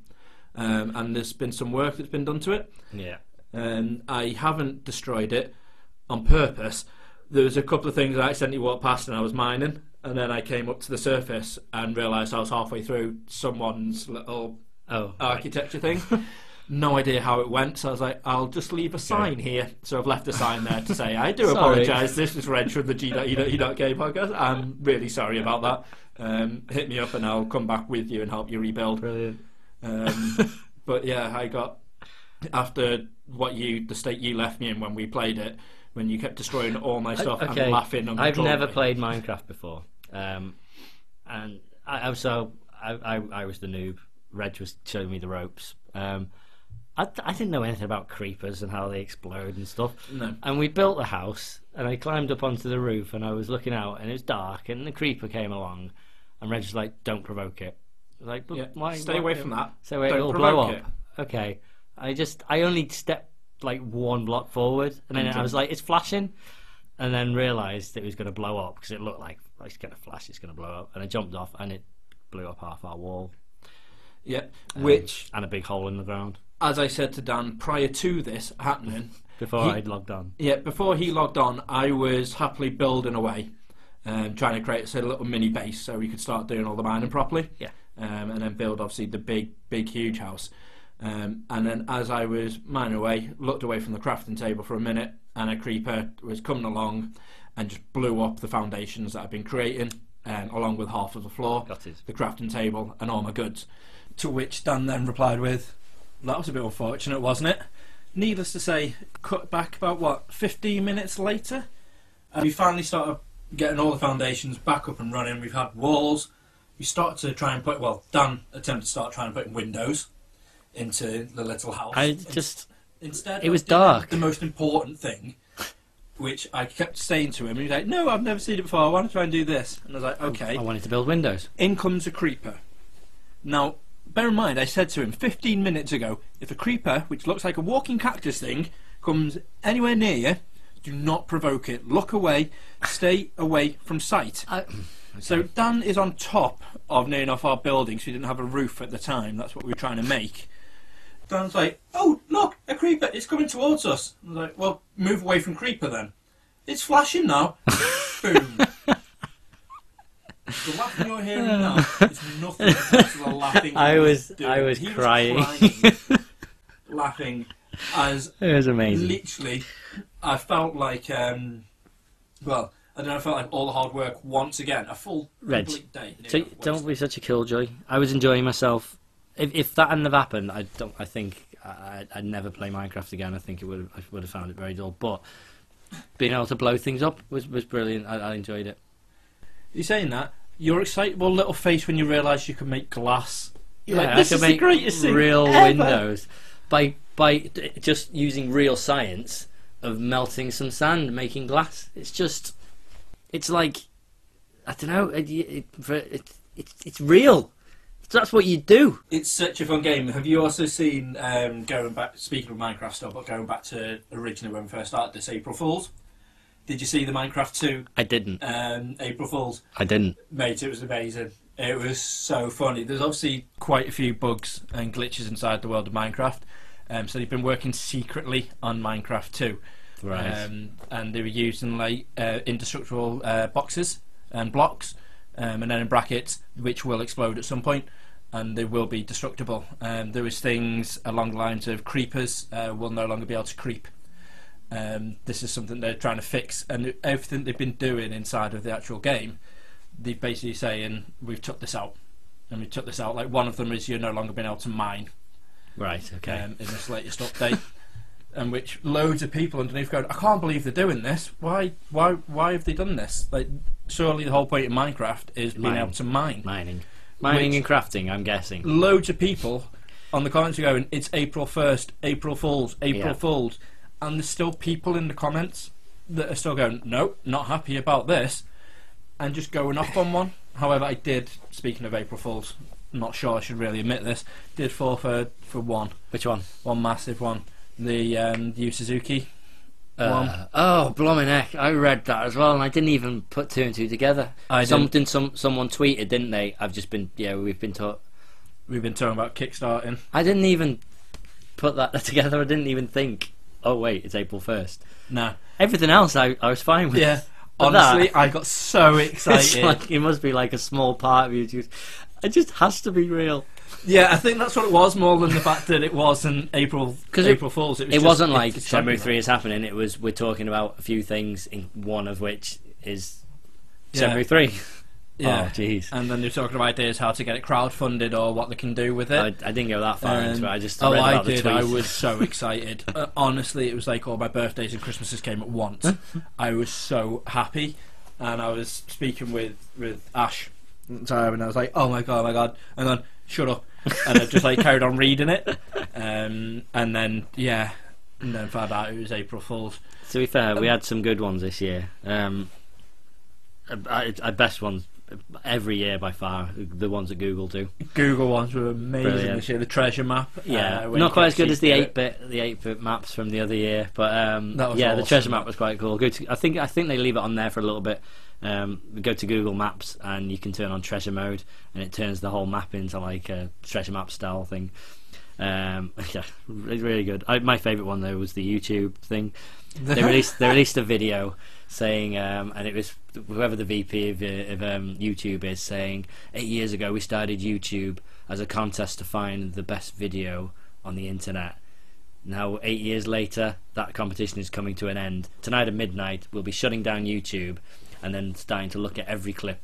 C: um, and there's been some work that's been done to it.
B: Yeah.
C: and I haven't destroyed it on purpose. There was a couple of things I accidentally walked past and I was mining, and then I came up to the surface and realised I was halfway through someone's little
B: Oh.
C: architecture thing. (laughs) no idea how it went, so I was like, I'll just leave a sign here. So I've left a sign there to say, I do (laughs) apologise. This is Reg from the G.E.E.K podcast. I'm really sorry about that. Um, hit me up and I'll come back with you and help you rebuild.
B: Brilliant.
C: Um, (laughs) but yeah, I got after what you the state you left me in when we played it, when you kept destroying all my stuff
B: okay.
C: and laughing.
B: I've never played Minecraft before, um, and I, I so I, I, I was the noob. Reg was showing me the ropes. Um, I, I didn't know anything about creepers and how they explode and stuff.
C: No.
B: And we built the house, and I climbed up onto the roof, and I was looking out, and it was dark, and the creeper came along, and Reg was like, "Don't provoke it." Like, but
C: Yeah,
B: why?
C: stay
B: why-
C: away from that.
B: So it
C: Don't
B: will blow up. Okay. I just I only stepped like one block forward, and then
C: And
B: I was like, "It's flashing," and then realised it was going to blow up because it looked like it's going to flash, it's going to blow up, and I jumped off, and it blew up half our wall,
C: Yeah,
B: um,
C: which,
B: and a big hole in the ground
C: as I said to Dan prior to this happening,
B: before
C: He-
B: I'd logged on.
C: yeah, before he logged on, I was happily building away, um, trying to create a little mini base so we could start doing all the mining properly.
B: Yeah.
C: um, and then build obviously the big, big, huge house. Um, and then as I was mining away, looked away from the crafting table for a minute, and a creeper was coming along and just blew up the foundations that I've been creating, um, along with half of the floor, the crafting table, and all my goods. To which Dan then replied with, "That was a bit unfortunate, wasn't it?" Needless to say, cut back about what 15 minutes later, and we finally started getting all the foundations back up and running. We've had walls. We started to try and put. Well, Dan attempted to start trying to put windows into the little house.
B: I just
C: instead
B: it was dark.
C: The most important thing, which I kept saying to him, and he's like, "No, I've never seen it before. I want to try and do this." And I was like, "Okay."
B: I wanted to build windows.
C: in comes a creeper. Now, bear in mind, I said to him 15 minutes ago, if a creeper, which looks like a walking cactus thing, comes anywhere near you, do not provoke it. Look away, stay away from sight.
B: I,
C: So Dan is on top of near enough our building, so we didn't have a roof at the time. That's what we were trying to make. Dan's like, "Oh, look, a creeper! It's coming towards us." I was like, "Well, move away from creeper then." It's flashing now. (laughs) Boom. The laughing you're hearing now is nothing compared to the laughing. (laughs)
B: I was-
C: doing.
B: I was
C: He
B: crying.
C: crying, (laughs) laughing as
B: it was amazing.
C: literally, I felt like, um, well, I don't know, I felt like all the hard work once again, a full
B: Reg,
C: complete day.
B: So, don't be such a killjoy. I was enjoying myself. If, if that hadn't have happened, I don't. I think I, I'd never play Minecraft again. I think it would. I would have found it very dull. But being able to blow things up was was brilliant. I, I enjoyed it.
C: You're saying that your excitable little face when you realise you can make glass. You're like,
B: I
C: this
B: could
C: is the
B: make
C: greatest thing
B: real
C: ever."
B: windows by by just using real science of melting some sand, making glass. It's just, it's like, I don't know. It, it, it, it's it's real. That's what you do.
C: It's such a fun game. Have you also seen um, going back? Speaking of Minecraft stuff, but going back to originally when we first started this April Fools. Did you see the Minecraft Two
B: I didn't.
C: um, April Fools?
B: I didn't.
C: Mate, it was amazing. It was so funny. There's obviously quite a few bugs and glitches inside the world of Minecraft. Um, so they've been working secretly on Minecraft too. Um, and they were using like uh, indestructible uh, boxes and blocks, um, and then in brackets, which will explode at some point, and they will be destructible. Um, there was things along the lines of creepers uh, will no longer be able to creep. Um, this is something they're trying to fix, and everything they've been doing inside of the actual game, they're basically saying we've took this out, and we took this out. Like one of them is you're no longer being able to mine
B: right. Okay.
C: um, in this latest update, and which loads of people underneath going, I can't believe they're doing this. Why, why, why have they done this? Like, surely the whole point of Minecraft is being able to mine.
B: Mining, mining
C: Which-
B: and crafting. I'm guessing.
C: Loads of people on the comments are going, it's April first, April Fools, April
B: Yeah.
C: Fools, and there's still people in the comments that are still going, no, not happy about this, and just going off on one. (laughs) However, I did. Speaking of April Fools, not sure I should really admit this. Did fall for for one.
B: Which one?
C: one massive one. The um, Yu Suzuki. one.
B: Uh, oh, blooming heck! I read that as well, and I didn't even put two and two together.
C: I didn't.
B: Something some someone tweeted, didn't they? I've just been yeah, we've been taught.
C: We've been talking about kickstarting.
B: I didn't even put that (laughs) together. I didn't even think. Oh wait, it's April first.
C: Nah.
B: Everything else, I, I was fine with.
C: Yeah.
B: But
C: Honestly,
B: that-
C: I got so (laughs) excited.
B: like it must be like a small part of you. Just, it just has to be real.
C: yeah, I think that's what it was more than the fact that it wasn't April
B: Cause
C: April Fools. It, was
B: It wasn't like Shenmue three is happening. It was we're talking about a few things, in one of which is
C: Yeah.
B: Shenmue three. (laughs)
C: Yeah.
B: Oh jeez.
C: and then they're talking about ideas how to get it crowdfunded or what they can do with it.
B: I, I didn't go that far into it.
C: Um,
B: I just
C: oh,
B: read
C: I
B: about the
C: did.
B: tweet.
C: I was so (laughs) excited. uh, honestly, it was like all my birthdays and Christmases came at once. (laughs) I was so happy, and I was speaking with with Ash time, and I was like, "Oh my god, oh my god!" And then shut up, and I just like carried on reading it, um, and then yeah, and then found out it was April Fools.
B: To be fair,
C: Um,
B: we had some good ones this year. Um, I, I best ones every year by far. The ones that Google do.
C: Google ones were amazing
B: Brilliant.
C: this year. The treasure map,
B: Yeah,
C: uh,
B: not quite as good as the eight bit the eight bit maps from the other year, but um, yeah, the treasure map was quite cool. Go to, I think I think they leave it on there for a little bit. Um, go to Google Maps and you can turn on treasure mode, and it turns the whole map into like a treasure map style thing. Um, (laughs) yeah, really, really good. I, my favourite one though was the YouTube thing. They (laughs) released they released a video saying, um, and it was whoever the VP of, uh, of um, YouTube is saying, eight years ago we started YouTube as a contest to find the best video on the internet. Now, eight years later, that competition is coming to an end. Tonight at midnight, we'll be shutting down YouTube and then starting to look at every clip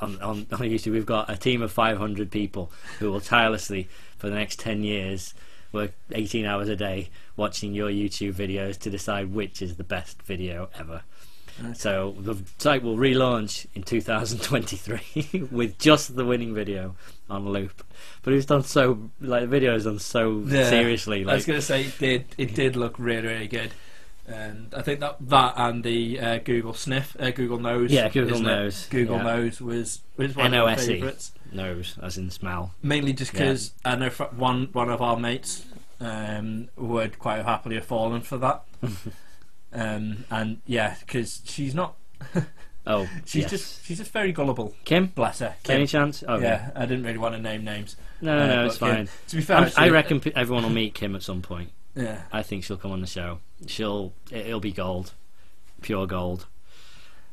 B: on, on, on YouTube. We've got a team of 500 people who will tirelessly, for the next 10 years, work 18 hours a day watching your YouTube videos to decide which is the best video ever. So the site will relaunch in 2023 (laughs) with just the winning video on loop. But it's done so like the video is done so
C: Yeah.
B: seriously.
C: I was going to say it did. It did look really, really good, and I think that that and the uh, Google Sniff, uh, Google Nose,
B: Yeah, Google
C: isn't it? Google
B: yeah.
C: Nose was was one of my
B: NOSE.
C: favourites.
B: nose as in smell.
C: Mainly just because I know one one of our mates um, would quite happily have fallen for that, (laughs) um, and yeah, because she's not. (laughs)
B: Oh,
C: She's
B: yes.
C: just she's just very gullible.
B: Kim.
C: Bless her.
B: Any chance? Oh
C: yeah, I didn't really want to name names.
B: No, no,
C: Uh,
B: no, it's
C: Kim-
B: fine.
C: To be fair,
B: I'm- I reckon everyone will meet Kim at some point.
C: Yeah,
B: I think she'll come on the show. She'll it- it'll be gold, pure gold.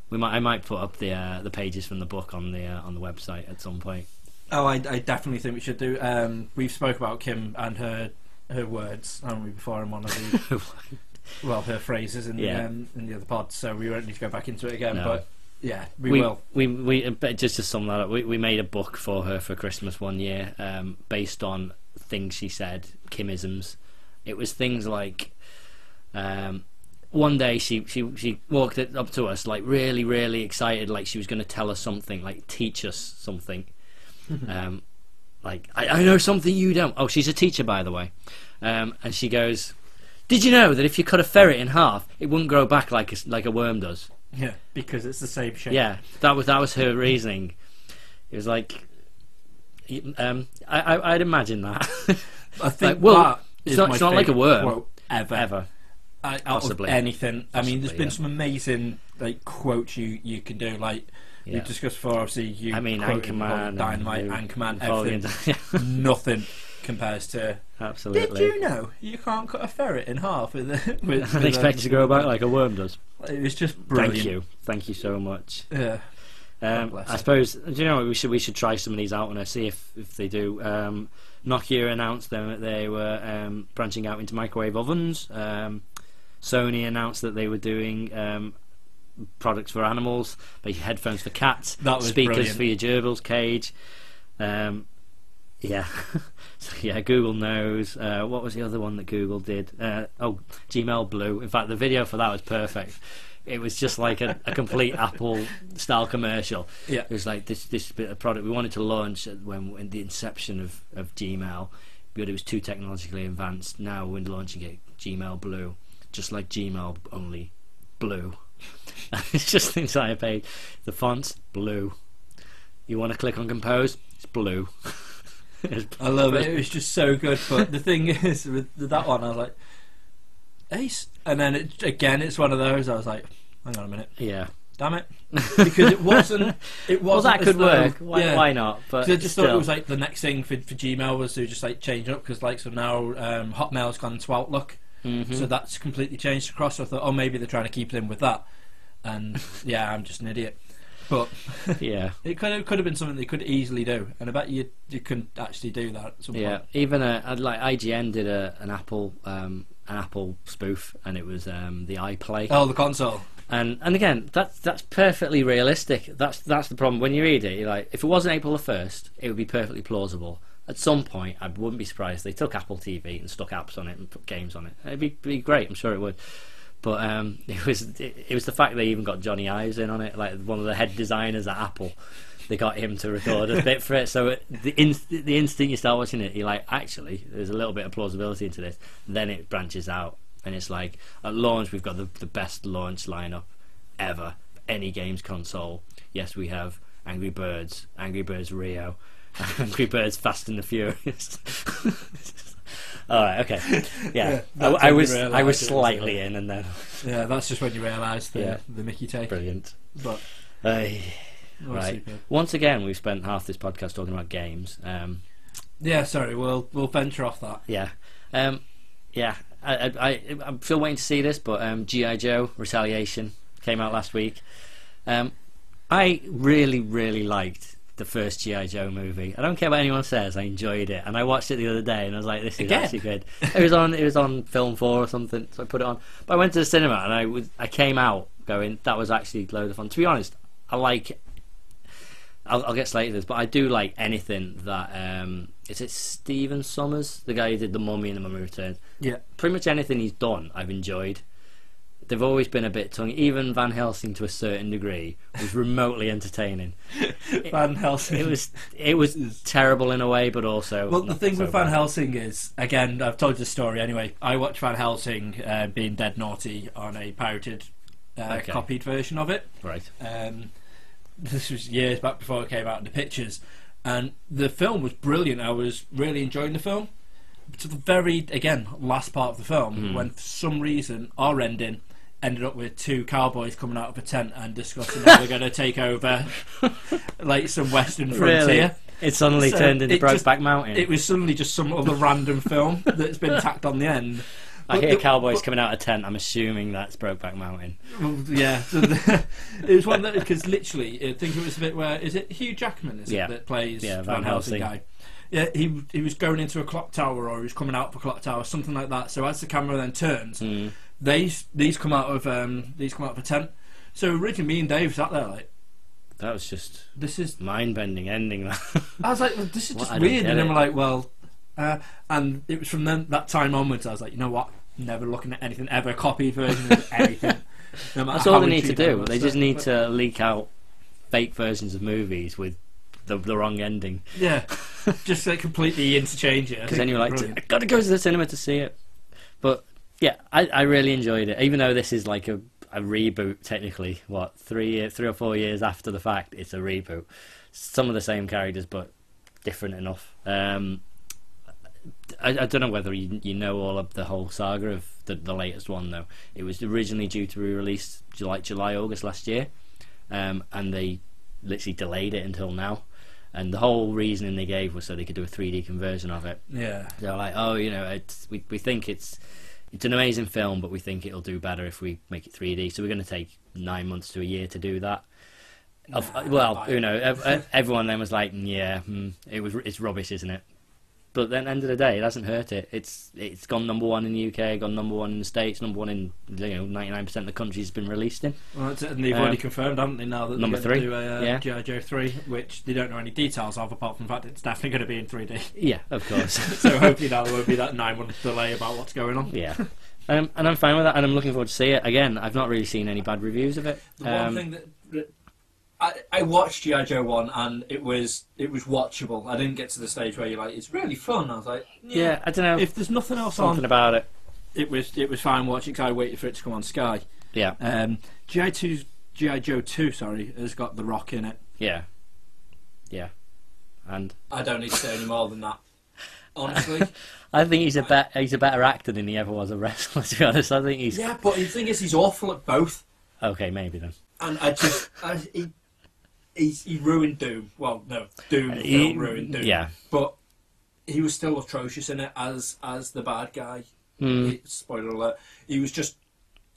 B: We might I might put up the uh, the pages from the book on the uh, on the website at some point.
C: Oh, I, I definitely think we should do. Um, we've spoke about Kim and her her words, haven't we, before in one of the (laughs) (laughs) well, her phrases in
B: Yeah.
C: the um, in the other pods. So we won't need to go back into it again.
B: No.
C: But yeah, we,
B: we
C: will.
B: We, we, but just to sum that up, we, we made a book for her for Christmas one year, um, based on things she said, Kimisms. It was things like, um, one day she, she, she walked up to us like really, really excited, like she was going to tell us something, like teach us something. (laughs) um, like I, I know something you don't. Oh, she's a teacher, by the way. Um, and she goes, "Did you know that if you cut a ferret in half, it wouldn't grow back like a, like a worm does?"
C: Yeah, because it's the same shape.
B: Yeah, that was that was her reasoning. It was like, um, I, I I'd imagine that (laughs)
C: I think
B: Like, well, it's not- it's not like a worm.
C: ever.
B: ever.
C: I, out
B: Possibly.
C: of anything. I mean, there's been
B: yeah.
C: some amazing like quotes you you can do. Like
B: Yeah.
C: We've discussed before, obviously, you
B: I mean, Anchorman and
C: Dynamite,
B: you-
C: Anchorman, everything. (laughs) Nothing compares to.
B: Absolutely.
C: Did you know you can't cut a ferret in half with, (laughs) with,
B: I
C: with
B: expect it to grow back like a worm does.
C: It was just brilliant.
B: Thank you, thank you so much.
C: Yeah.
B: Um, I suppose do you know what, we should we should try some of these out and see if if they do. Um, Nokia announced them that they were um, branching out into microwave ovens. Um, Sony announced that they were doing um, products for animals, like headphones for cats,
C: That was
B: speakers
C: brilliant.
B: for your gerbils cage. Um, yeah, (laughs) so, yeah. Google knows. Uh, what was the other one that Google did? Uh, oh, Gmail Blue. In fact, the video for that was perfect. It was just like a, a complete (laughs) Apple style commercial.
C: Yeah.
B: It was like this this bit of product we wanted to launch at- when in the inception of, of Gmail, but it was too technologically advanced. Now we're launching it Gmail Blue, just like Gmail only blue. (laughs) it's just the entire page. The font's blue. You want to click on compose? It's blue.
C: I love it. It was just so good. But the thing (laughs) is, with that one, I was like, Ace. And then it, again, it's one of those. I was like, hang on a minute,
B: yeah.
C: damn it, (laughs) because it wasn't. It wasn't.
B: Well, that could
C: though-
B: work. Why,
C: yeah.
B: why not? But
C: I just thought it was like the next thing for, for Gmail was to just like change up because like so now um, Hotmail's gone to Outlook,
B: Mhm.
C: so that's completely changed across. So I thought, oh, maybe they're trying to keep in with that, and (laughs) yeah, I'm just an idiot. But (laughs)
B: yeah. (laughs)
C: it could have, could have been something they could easily do, and I bet you you couldn't actually do that. At some
B: Yeah,
C: point.
B: even a, I'd like IGN did a an Apple um, an Apple spoof, and it was um, the iPlay.
C: Oh, the console.
B: And and again, that's that's perfectly realistic. That's that's the problem. When you read it, you're like, if it wasn't April the first, it would be perfectly plausible. At some point, I wouldn't be surprised if they took Apple TV and stuck apps on it and put games on it. It'd be, be great. I'm sure it would. But um, (laughs) it was it, it was the fact they even got Johnny Ives in on it, like one of the head designers at Apple. They got him to record a bit for it. So it, the inst- the instant you start watching it, you're like, actually, there's a little bit of plausibility into this. Then it branches out, and it's like at launch we've got the the best launch lineup ever any games console. Yes, we have Angry Birds, Angry Birds Rio, (laughs) Angry Birds Fast and the Furious. (laughs) All right, okay, (laughs) yeah.
C: Yeah,
B: I, I was I was slightly in, and then (laughs)
C: Yeah, that's just when you realise the
B: Yeah.
C: the Mickey take.
B: brilliant.
C: But oh,
B: Right.
C: superb.
B: Once again, we've spent half this podcast talking about games. Um,
C: Yeah, sorry, we'll we'll venture off that.
B: yeah, um, yeah. I, I, I, I'm still waiting to see this, but um, GI Joe Retaliation came out last week. Um, I really, really liked the first GI Joe movie. I don't care what anyone says. I enjoyed it, and I watched it the other day, and I was like, "This is
C: Again?
B: actually good." It was on. It was on Film Four or something, so I put it on. But I went to the cinema, and I was. I came out going, "That was actually load of fun." To be honest, I like. I'll, I'll get to this, but I do like anything that um, is it Stephen Sommers, the guy who did the Mummy and the Mummy Returns.
C: Yeah.
B: Pretty much anything he's done, I've enjoyed. They've always been a bit tongue. Even Van Helsing, to a certain degree, was remotely entertaining. (laughs)
C: Van Helsing.
B: It was it was terrible in a way, but also
C: Well, the thing
B: so
C: with Van
B: bad.
C: Helsing is, again, I've told you the story anyway. I watched Van Helsing uh, being dead naughty on a pirated, uh,
B: Okay.
C: copied version of it.
B: right?
C: Um, this was years back before it came out in the pictures, and the film was brilliant. I was really enjoying the film. To the very again last part of the film,
B: Hmm.
C: when for some reason our ending ended up with two cowboys coming out of a tent and discussing how they're going (laughs) to take over, like some western frontier.
B: Really, it suddenly
C: So
B: turned into Brokeback Mountain.
C: It was suddenly just some other random film that's been tacked on the end.
B: I
C: But
B: hear
C: the-
B: cowboys
C: but-
B: coming out of a tent. I'm assuming that's Brokeback Mountain.
C: Yeah, (laughs) it was one that because literally, I think it was a bit where is it Hugh Jackman is
B: Yeah.
C: it that plays
B: Yeah,
C: Van,
B: Van
C: Helsing
B: Helsing.
C: guy? Yeah, he he was going into a clock tower or he was coming out of a clock tower, something like that. So as the camera then turns,
B: Mm.
C: these these come out of um these come out of a tent. So originally, me and Dave sat there like,
B: That was just
C: this is.
B: mind-bending ending. That
C: I was like, well, this is (laughs) just
B: don't
C: weird, and then we're like, well, uh, and it was from then that time onwards. I was like, you know what? Never looking at anything ever Copy version of (laughs) anything. No
B: That's all they need to do. They just need to leak out fake versions of movies with the, the wrong ending.
C: Yeah, just like completely interchange it.
B: Because then you're like,
C: Brilliant.
B: I gotta go to the cinema to see it. But yeah, I, I really enjoyed it. Even though this is like a, a reboot, technically, what three three or four years after the fact, it's a reboot. Some of the same characters, but different enough. Um, I, I don't know whether you, you know all of the whole saga of the, the latest one though. It was originally due to be released July, July, August last year, um, and they literally delayed it until now. And the whole reasoning they gave was so they could do a 3D conversion of it.
C: Yeah.
B: They're like, oh, you know, it's, we we think it's it's an amazing film, but we think it'll do better if we make it 3D. So we're going to take nine months to a year to do that. Of,
C: Nah,
B: well, you know, ev- ev- everyone then was like, yeah, hmm, it was it's rubbish, isn't it? But then, end of the day, it hasn't hurt it. It's it's gone number one in the UK, gone number one in the States, number one in you know ninety nine percent of the countries it's been released in.
C: Well, that's it, and they've
B: Um,
C: already confirmed, haven't they, now that
B: number
C: they're going
B: three,
C: to do a uh,
B: yeah.
C: G.I. Joe 3, which they don't know any details of, apart from the fact it's definitely going to be in 3D.
B: Yeah, of course. (laughs)
C: so hopefully now there won't be that nine month delay about what's going on.
B: yeah, um, and I'm fine with that, and I'm looking forward to see it again. I've not really seen any bad reviews of it.
C: The one
B: Um,
C: thing that, that I, I watched GI Joe one and it was it was watchable. I didn't get to the stage where you're like, it's really fun. I was like,
B: yeah, I don't know.
C: If there's nothing else
B: something
C: on,
B: about it.
C: it was it was fine watching. Cause I waited for it to come on Sky.
B: Yeah,
C: Um, GI two GI Joe two, sorry, has got the Rock in it.
B: yeah, yeah, and
C: I don't need to say any more than that. Honestly, (laughs)
B: I think he's a bet he's a better actor than he ever was a wrestler. (laughs) To be honest, I think he's
C: yeah, but the thing is, he's awful at both,
B: okay. Maybe then.
C: and I just I, he he's, he ruined Doom. Well, no, Doom
B: He-
C: ruined Doom.
B: yeah.
C: but he was still atrocious in it as as the bad guy.
B: Mm.
C: He- spoiler alert. He was just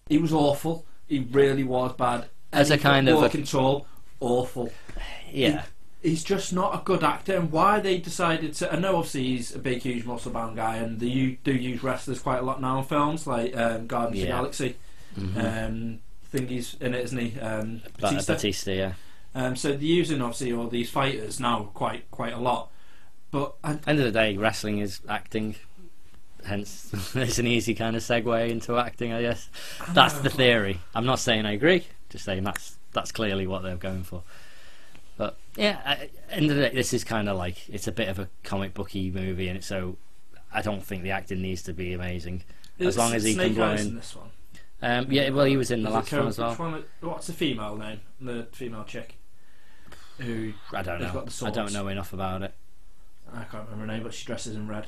C: he was awful. He really was bad.
B: As a kind of a-
C: walking tall, awful.
B: Yeah,
C: He's just not a good actor, and why they decided to. I know obviously he's a big, huge, muscle-bound guy, and they do use wrestlers quite a lot now in films, like um, Guardians of the
B: Yeah.
C: Galaxy.
B: Mhm.
C: Um, I think he's in it, isn't he? Um, Batista.
B: Batista. Yeah,
C: Um, so they're using obviously all these fighters now quite quite a lot. But I,
B: end of the day, wrestling is acting. Hence, (laughs) it's an easy kind of segue into acting, I guess.
C: I
B: That's
C: know,
B: the theory. I'm not saying I agree. Just saying that's that's clearly what they're going for. But yeah, I, end of the day, this is kind of like it's a bit of a comic booky movie, and so I don't think the acting needs to be amazing. As
C: It's
B: long as he can
C: Snake
B: blow
C: Eyes
B: in-
C: in this one.
B: Um, yeah, well, he was in the last one as well.
C: one- what's the female name? The female chick. Who
B: I don't know.
C: the
B: I don't know enough about it.
C: I can't remember her name, but she dresses in red.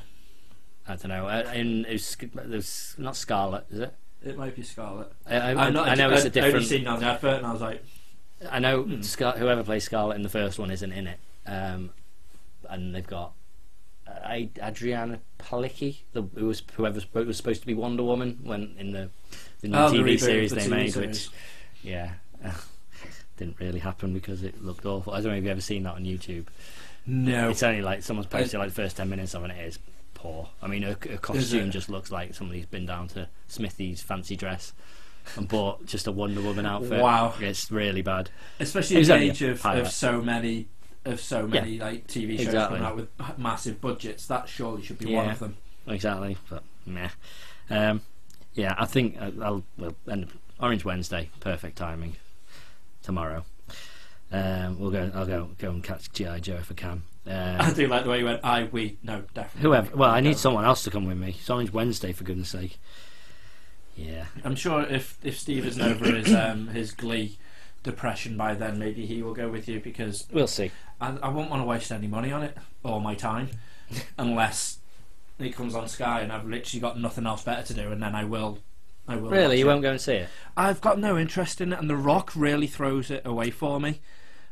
B: I don't know. Uh, In it was, there's not Scarlet, is it?
C: It might be Scarlet.
B: I, I,
C: not,
B: I know it's a
C: only
B: different.
C: seen it on the advert, and I was like,
B: I know
C: Hmm.
B: Scar- whoever plays Scarlet in the first one isn't in it, um, and they've got uh, Adrianne Palicki, the who was whoever was supposed to be Wonder Woman when in the the new
C: oh,
B: TV
C: reboot,
B: series
C: the
B: they
C: TV
B: made,
C: series.
B: which yeah, (laughs) didn't really happen because it looked awful. I don't know if you've ever seen that on YouTube.
C: no,
B: It's only like someone's posted like the first ten minutes of it. It is poor. I mean, her, her costume just looks like somebody's been down to Smiffy's fancy dress and bought just a Wonder Woman (laughs) outfit.
C: Wow.
B: it's really bad.
C: especially in the age of, of so many of so many like TV shows
B: exactly.
C: coming out with massive budgets. That surely should be one of them.
B: Exactly, but meh. Um, yeah, I think I- I'll well end Orange Wednesday, perfect timing. Tomorrow, um, we'll go. I'll go go and catch GI Joe if I can. (laughs)
C: I
B: Um,
C: do like the way you went. I we no definitely.
B: whoever. Well, I need someone else to come with me. It's Orange Wednesday for goodness sake. Yeah,
C: I'm sure if if Steve isn't over his um his Glee depression by then, maybe he will go with you because
B: we'll see.
C: I, I won't want to waste any money on it or my time (laughs) unless it comes on Sky and I've literally got nothing else better to do, and then I will. I will.
B: Really, you won't go and see it?
C: I've got no interest in it, and The Rock really throws it away for me.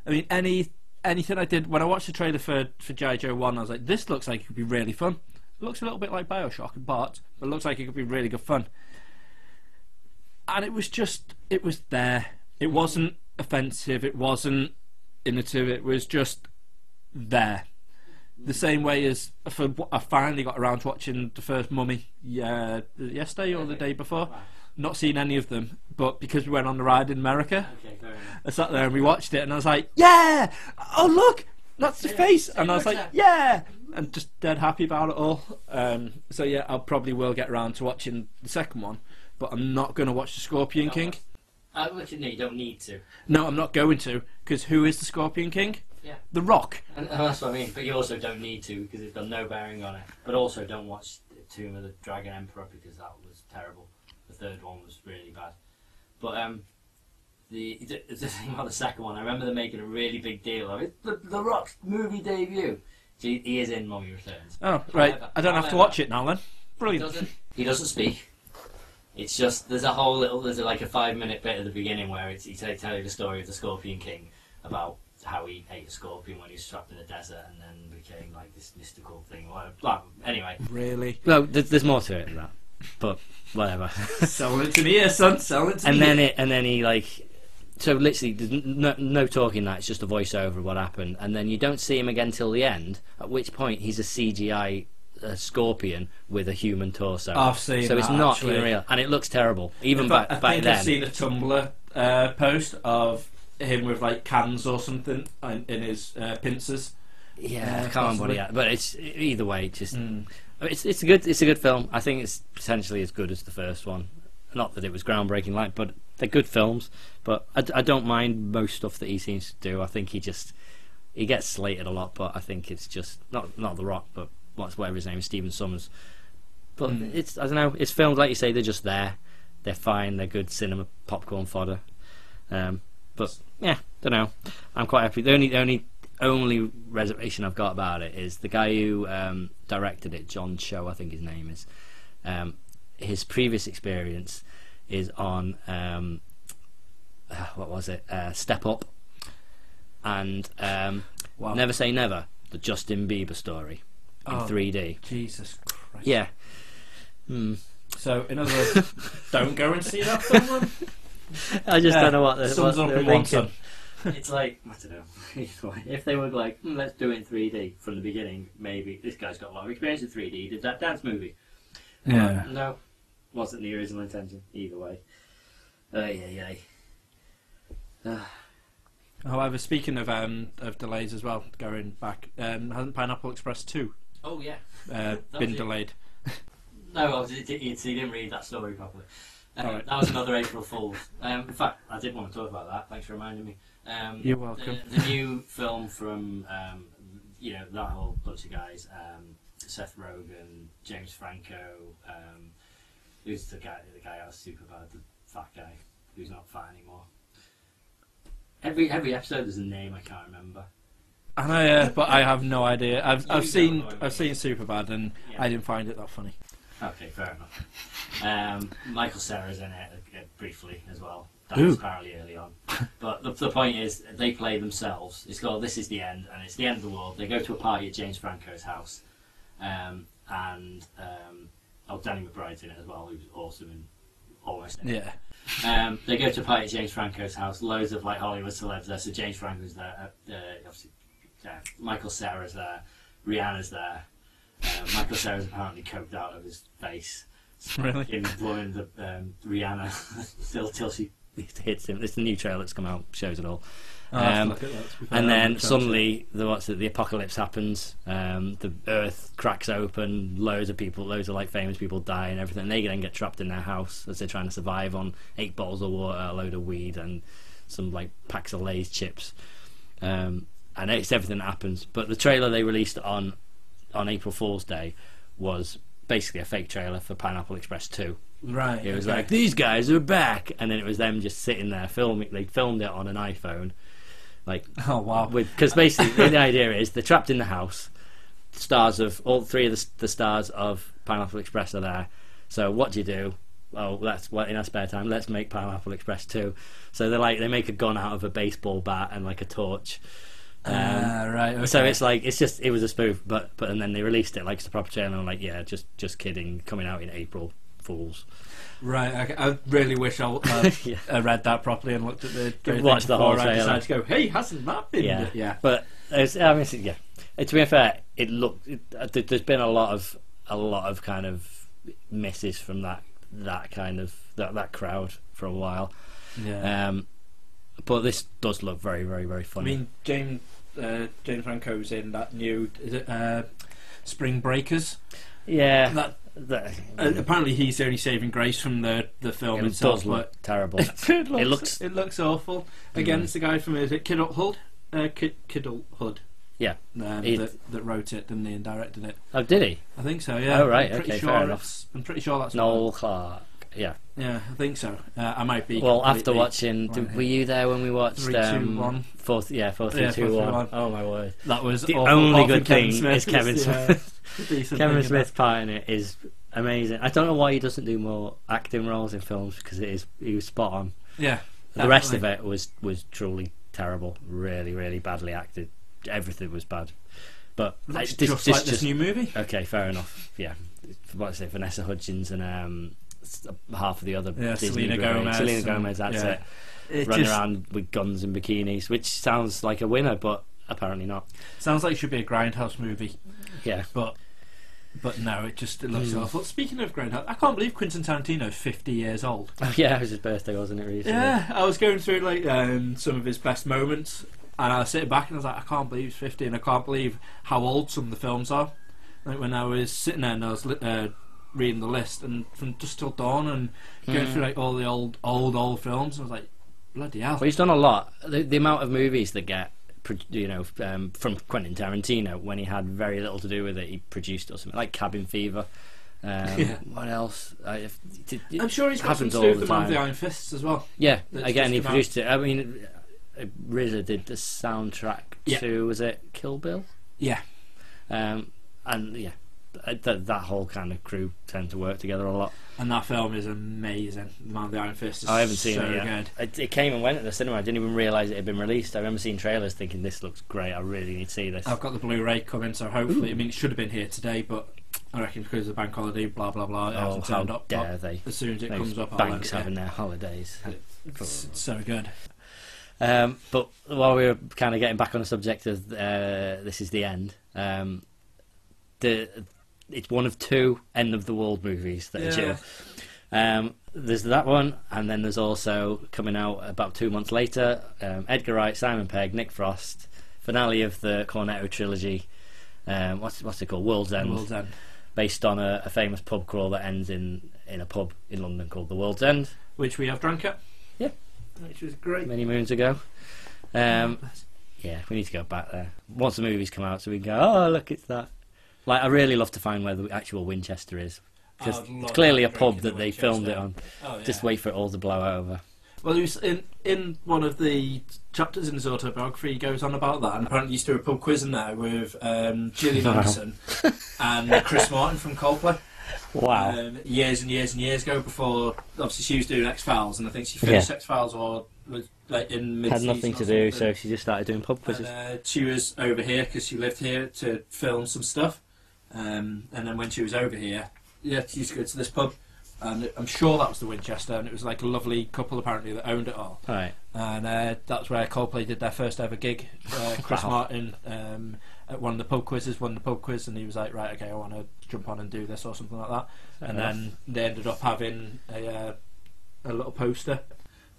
C: I mean, any anything I did when I watched the trailer for for G.I. Joe One, I was like, this looks like it could be really fun. It looks a little bit like Bioshock, but it looks like it could be really good fun. And it was just, it was there. It wasn't offensive. It wasn't innovative. It was just there. The same way as for, I finally got around to watching the first Mummy yeah, yesterday or the day before. Not seen any of them, but because we went on the ride in America,
D: Okay.
C: I sat there and we watched it, and I was like, "Yeah! Oh look, that's the face!" And I was like, "Yeah!" And just dead happy about it all. Um, so yeah, I'll probably will get around to watching the second one, but I'm not going to watch the Scorpion King.
D: Uh, no, you don't need to.
C: No, I'm not going to, because who is the Scorpion King?
D: Yeah.
C: The Rock.
D: And, and that's what I mean. But you also don't need to because it's got no bearing on it. But also don't watch Tomb of the Dragon Emperor because that was terrible. The third one was really bad. But um, the (laughs) the, the thing about the second one, I remember them making a really big deal of it. The, the Rock's movie debut. So he, he is in Mummy Returns.
C: Oh, right.
D: However-
C: I don't have to watch it now then.
D: He
C: Brilliant.
D: doesn't. He doesn't speak. It's just there's a whole little there's like a five minute bit at the beginning where it's he tell tell you the story of the Scorpion King about how he ate a scorpion when he was trapped in the desert and then became like this mystical thing. Well, well, anyway,
C: Really?
B: No, there's, there's more to it than that. But whatever. (laughs)
C: Sell it to me, yeah, son. Sell it to
B: and
C: me.
B: then it, and then he like, so literally, there's no, no talking. That it's just a voiceover of what happened, and then you don't see him again till the end. At which point he's a CGI uh, scorpion with a human torso.
C: I've seen
B: so it's
C: that,
B: not
C: actually.
B: even real, and it looks terrible. Even
C: In
B: back,
C: fact, I
B: back
C: think
B: then.
C: I've seen a Tumblr uh, post of him with like cans or something in, in his uh, pincers.
B: Yeah,
C: Yeah,
B: I can't remember
C: possibly.
B: had, but it's either way. Just
C: Mm.
B: it's it's a good it's a good film. I think it's potentially as good as the first one. Not that it was groundbreaking, like, but they're good films. But I, I don't mind most stuff that he seems to do. I think he just he gets slated a lot, but I think it's just not not The Rock, but what's whatever his name is, Stephen Sommers. But
C: Mm.
B: it's I don't know. It's films like you say. They're just there. They're fine. They're good cinema popcorn fodder. Um, but yeah, don't know. I'm quite happy. The only the only only reservation I've got about it is the guy who um, directed it, Jon Chu, I think his name is. Um, his previous experience is on um, uh, what was it? Uh, Step Up and um,
C: Wow.
B: Never Say Never, the Justin Bieber story in
C: Oh.
B: 3D.
C: Jesus Christ.
B: Yeah. Hmm.
C: So, in other words, don't go and see that film. (laughs) then.
B: I just
C: Yeah,
B: don't know what the
C: sums
B: what
C: up
B: they're
C: in one
B: thinking.
C: son.
B: It's like I don't know. (laughs) if they were like, "Hmm, let's do it in 3D from the beginning, maybe this guy's got a lot of experience in 3D. He did that dance movie.
C: Yeah.
B: No, wasn't the original intention. Either way. Uh, yeah, yeah.
C: However, speaking of um, of delays as well, going back, um, hasn't Pineapple Express two
D: oh yeah,
C: uh, been
D: it.
C: delayed?
D: no, I was, you, you didn't read that story properly.
C: Alright.
D: That was another April Fool's. Um, in fact, I did want to talk about that. Thanks for reminding me. Um,
C: You're welcome.
D: The, the new film from um, you know that whole bunch of guys, um, Seth Rogen, James Franco, um, who's the guy? The guy out of Superbad, the fat guy who's not fat anymore. Every every episode there's a name I can't remember.
C: I know, yeah, but I have no idea. I've
D: You
C: I've seen
D: I
C: I've seen Superbad and
D: Yeah.
C: I didn't find it that funny.
D: Okay, fair enough. Um, Michael Cera's in it uh, briefly as well. That
C: Ooh.
D: was apparently early on. But the, the point is, they play themselves. It's called This Is the End, and it's the end of the world. They go to a party at James Franco's house. Um, and, um, oh, Danny McBride's in it as well, who's awesome and almost in it.
C: Yeah.
D: Um, they go to a party at James Franco's house. Loads of like Hollywood celebs there. So James Franco's there. Uh, uh, obviously, uh, Michael Cera's there. Rihanna's there. Uh, Michael Cera's apparently coked out of his face. (laughs)
C: Really?
D: In blowing the um, Rihanna (laughs) till till she.
B: It hits him. It's the new trailer that's come out. Shows it all.
C: I'll have to
B: Um,
C: that, to be fair.
B: and then suddenly the what's it, the apocalypse happens um, the earth cracks open loads of people loads of like famous people die and everything they then get trapped in their house as they're trying to survive on eight bottles of water a load of weed and some like packs of Lay's chips um, and it's everything that happens but the trailer they released on on April Fool's Day was basically a fake trailer for Pineapple Express 2.
C: Right.
B: it was
C: okay.
B: like these guys are back, and then it was them just sitting there filming. They filmed it on an iPhone, like (laughs)
C: Oh wow.
B: because basically the idea is they're trapped in the house. Stars of all three of the, the stars of Pineapple Express are there. So what do you do? Oh, that's what in our spare time. Let's make Pineapple Express too. So they're like they make a gun out of a baseball bat and like a torch. Um,
C: Ah, right. Okay.
B: So it's like it's just it was a spoof, but but and then they released it like it's a proper trailer. And I'm like, yeah, just just kidding, coming out in April Fools.
C: right. I, I really wish I, uh, (laughs)
B: Yeah.
C: I read that properly and looked at the
B: watched the whole
C: before I decided to go. Hey, hasn't that been?
B: Yeah.
C: Yeah.
B: But it's, I mean, it's- yeah. Uh, To be fair, it looked. It, uh, there- there's been a lot of a lot of kind of misses from that that kind of that that crowd for a while.
C: Yeah.
B: Um, but this does look very, very, very funny.
C: I mean, James uh, James Franco's in that new is it uh, Spring Breakers.
B: yeah,
C: That
B: that,
C: uh, apparently he's the only saving grace from the the film
B: it
C: itself.
B: does look terrible.
C: but (laughs) it looks,
B: looks-
C: it looks awful. Again,
B: Mm.
C: it's the guy from is it Kidulthood? Uh, Kid, Kidulthood.
B: Yeah.
C: Um, that, that wrote it, didn't he, and directed it.
B: oh, did he?
C: I think so. Yeah.
B: Oh, right,
C: I'm pretty
B: okay,
C: sure
B: fair
C: it's- I'm pretty sure that's
B: Noel Clarke. Yeah.
C: Yeah, I think so. Uh, I might be.
B: Well, after watching, did, were you there when we watched
C: Three, two,
B: um,
C: one.
B: Four, yeah, four, three,
C: Yeah,
B: two,
C: four, three,
B: one. Oh my word!
C: that was
B: The
C: awful,
B: only
C: awful
B: good
C: Kevin
B: thing
C: Smith
B: is Kevin (laughs)
C: yeah,
B: Smith. (laughs)
C: the
B: Kevin Smith's part in it is amazing. I don't know why he doesn't do more acting roles in films because it is he was spot on.
C: Yeah.
B: The rest of it was was truly terrible, really, really badly acted. Everything was bad. But I-
C: Looks
B: this,
C: just
B: this
C: like this new movie.
B: Okay, fair enough. Yeah, what I say, Vanessa Hudgens and um, s- half of the other
C: Yeah,
B: Disney
C: Selena
B: brigade.
C: Gomez
B: Selena
C: and-
B: Gomez, that's
C: yeah.
B: it.
C: It
B: Running
C: just
B: around with guns and bikinis, which sounds like a winner, but apparently not.
C: sounds like it should be a grindhouse movie,
B: Yeah,
C: but but no, it just it looks
B: Hmm.
C: awful. Speaking of grindhouse, I can't believe Quentin Tarantino's fifty years old.
B: oh, (laughs) yeah, it was his birthday, wasn't it? Recently?
C: Yeah, I was going through like um, some of his best moments, and I was sitting back and I was like, I can't believe he's fifty, and I can't believe how old some of the films are. Like when I was sitting there and I was li- uh, reading the list, and from Dusk Till Dawn, and going
B: Mm.
C: through like all the old, old, old films, I was like, bloody hell.
B: Well, he's done a lot. The, the amount of movies that get, you know, um, from Quentin Tarantino when he had very little to do with it, he produced or something like Cabin Fever. Um,
C: Yeah.
B: What else? I, if, it, it
C: I'm sure he's got some to do with
B: the
C: Man the Iron Fists as well.
B: Yeah,
C: That's
B: again, he
C: come out.
B: produced it. I mean, RZA did the soundtrack
C: Yeah.
B: to was it Kill Bill?
C: Yeah.
B: Um, and yeah, that that whole kind of crew tend to work together a lot.
C: And that film is amazing. The Man with the Iron Fist is
B: I haven't seen
C: so
B: it yet.
C: good.
B: It, it came and went at the cinema. I didn't even realise it had been released. I remember seeing trailers, thinking this looks great. I really need to see this.
C: I've got the Blu-ray coming, so hopefully, I mean, it should have been here today, but I reckon because of the bank holiday, blah blah blah, it
B: oh,
C: hasn't
B: how
C: turned up.
B: dare they?
C: as soon as it
B: Those
C: comes up,
B: banks having their holidays.
C: It's, it's so good.
B: Um, but while we were kind of getting back on the subject of uh, this is the end, um, the it's one of two end of the world movies that are due. Um, there's that one, and then there's also coming out about two months later, um, Edgar Wright, Simon Pegg, Nick Frost, finale of the Cornetto trilogy. Um, what's what's it called? World's End,
C: World's End,
B: based on a, a famous pub crawl that ends in in a pub in London called the World's End
C: which we have drunk at.
B: Yeah.
C: which was great.
B: many moons ago. Um, Yeah, we need to go back there once the movies come out, so we can go. Oh, look, it's that. Like, I really love to find where the actual Winchester is because it's clearly a pub that
C: in
B: they
C: the
B: filmed it on.
C: Oh, yeah.
B: Just wait for it all to blow over.
C: Well, he was in in one of the chapters in his autobiography. He goes on about that, and apparently he used to do a pub quiz in there with um, Gillian
B: Wow.
C: Anderson (laughs) and Chris Martin from Coldplay.
B: Wow.
C: Um, years and years and years ago, before obviously she was doing X Files, and I think she finished
B: Yeah.
C: X Files or was like in mid
B: Had nothing to do, so she just started doing pub quizzes.
C: And, uh, she was over here because she lived here to film some stuff. Um, and then when she was over here, yeah, she used to go to this pub. And I'm sure that was the Winchester, and it was like a lovely couple apparently that owned it all.
B: Right.
C: And uh, that's where Coldplay did their first ever gig. Uh, (laughs) Chris
B: Wow.
C: Martin um, at one of the pub quizzes won the pub quiz, and he was like, "Right, okay, I want to jump on and do this or something like that." and then they ended up having a uh, a little poster.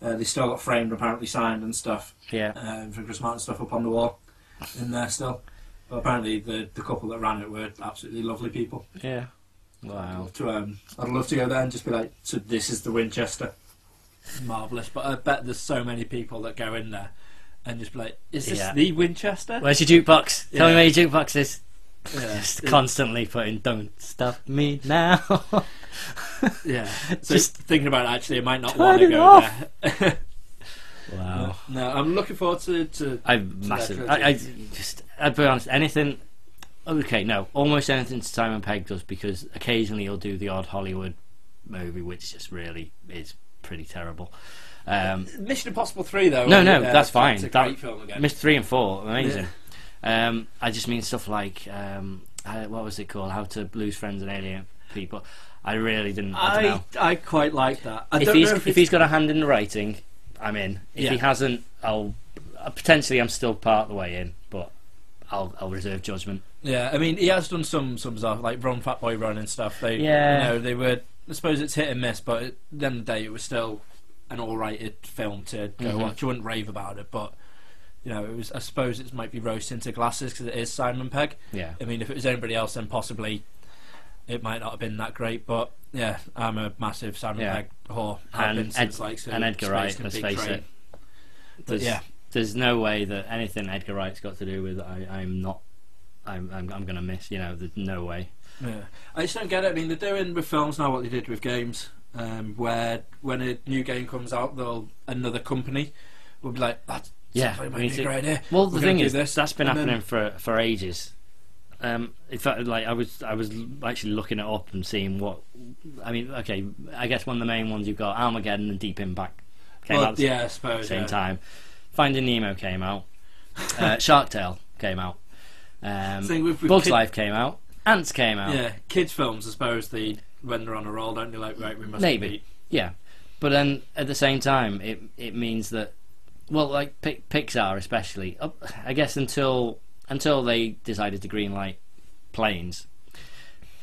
C: Uh, they still got framed, apparently signed and stuff
B: yeah,
C: um, for Chris Martin stuff up on the wall in there still. But apparently the the couple that ran it were absolutely lovely people.
B: yeah.
C: I'd
B: Wow.
C: love to um, I'd love to go there and just be like, so this is the Winchester. Marvelous, but I bet there's so many people that go in there and just be like, is this
B: Yeah.
C: the Winchester?
B: Where's your jukebox? Tell me
C: Yeah.
B: where your jukebox is.
C: Yeah, (laughs)
B: Just constantly putting "Don't stop me now." (laughs)
C: yeah. So
B: just
C: thinking about it, actually, I might not
B: turn
C: want to
B: it
C: go
B: off.
C: there. (laughs)
B: wow.
C: no, I'm looking forward to. to
B: I'm
C: So
B: massive. I, I just, I'll be honest. Anything. Okay, no, almost anything Simon Pegg does because occasionally he'll do the odd Hollywood movie, which just really is pretty terrible. Um,
C: Mission Impossible Three, though.
B: No, no,
C: uh,
B: that's fine.
C: A
B: That-
C: great film again.
B: Missed three and four, amazing. Um, I just mean stuff like um, uh, what was it called? How to lose friends and alienate people. I really didn't. I,
C: I. I quite like that. I
B: if he's if,
C: if,
B: he's got a hand in the writing, I'm in. If
C: Yeah.
B: he hasn't, I'll uh, potentially I'm still part of the way in, but I'll I'll reserve judgment.
C: Yeah, I mean, he has done some some stuff like Run Fat Boy Run and stuff. They,
B: Yeah.
C: you know, they were. I suppose it's hit and miss, but at the end of the day, it was still an all-righted film to go
B: Mhm.
C: watch. You wouldn't rave about it, but you know, it was. I suppose it might be rose tinted glasses because it is Simon Pegg.
B: Yeah.
C: I mean, if it was anybody else, then possibly it might not have been that great. But yeah, I'm a massive Simon
B: Yeah.
C: Pegg whore. Have
B: And
C: been since like so
B: and Edgar
C: Space
B: Wright, let's face
C: Train.
B: it.
C: But yeah,
B: there's no way that anything Edgar Wright's got to do with I, I'm not. I'm I'm, I'm going to miss. You know, there's no way.
C: Yeah, I just don't get it. I mean, they're doing with films now what they did with games, um, where when a new game comes out, they'll another company will be like, "That's
B: Yeah,
C: that
B: we
C: might
B: need
C: be a great idea."
B: Well,
C: We're
B: the thing is,
C: this,
B: that's been
C: and then-
B: happening for for ages. Um, in fact, like I was, I was actually looking it up and seeing what. I mean, okay, I guess one of the main ones you've got Armageddon and Deep Impact came
C: Well,
B: out at the
C: yeah, I suppose.
B: same
C: yeah.
B: time. Finding Nemo came out. (laughs) Uh, Shark Tale came out. Um,
C: with- with
B: Bugs
C: kid-
B: Life came out. Ants came out.
C: Yeah, kids' films, I suppose, they when they're on a roll, don't they? Like, right, we must
B: Maybe.
C: compete.
B: Yeah, but then at the same time, it it means that, well, like Pi- Pixar especially, up, I guess until until they decided to greenlight planes.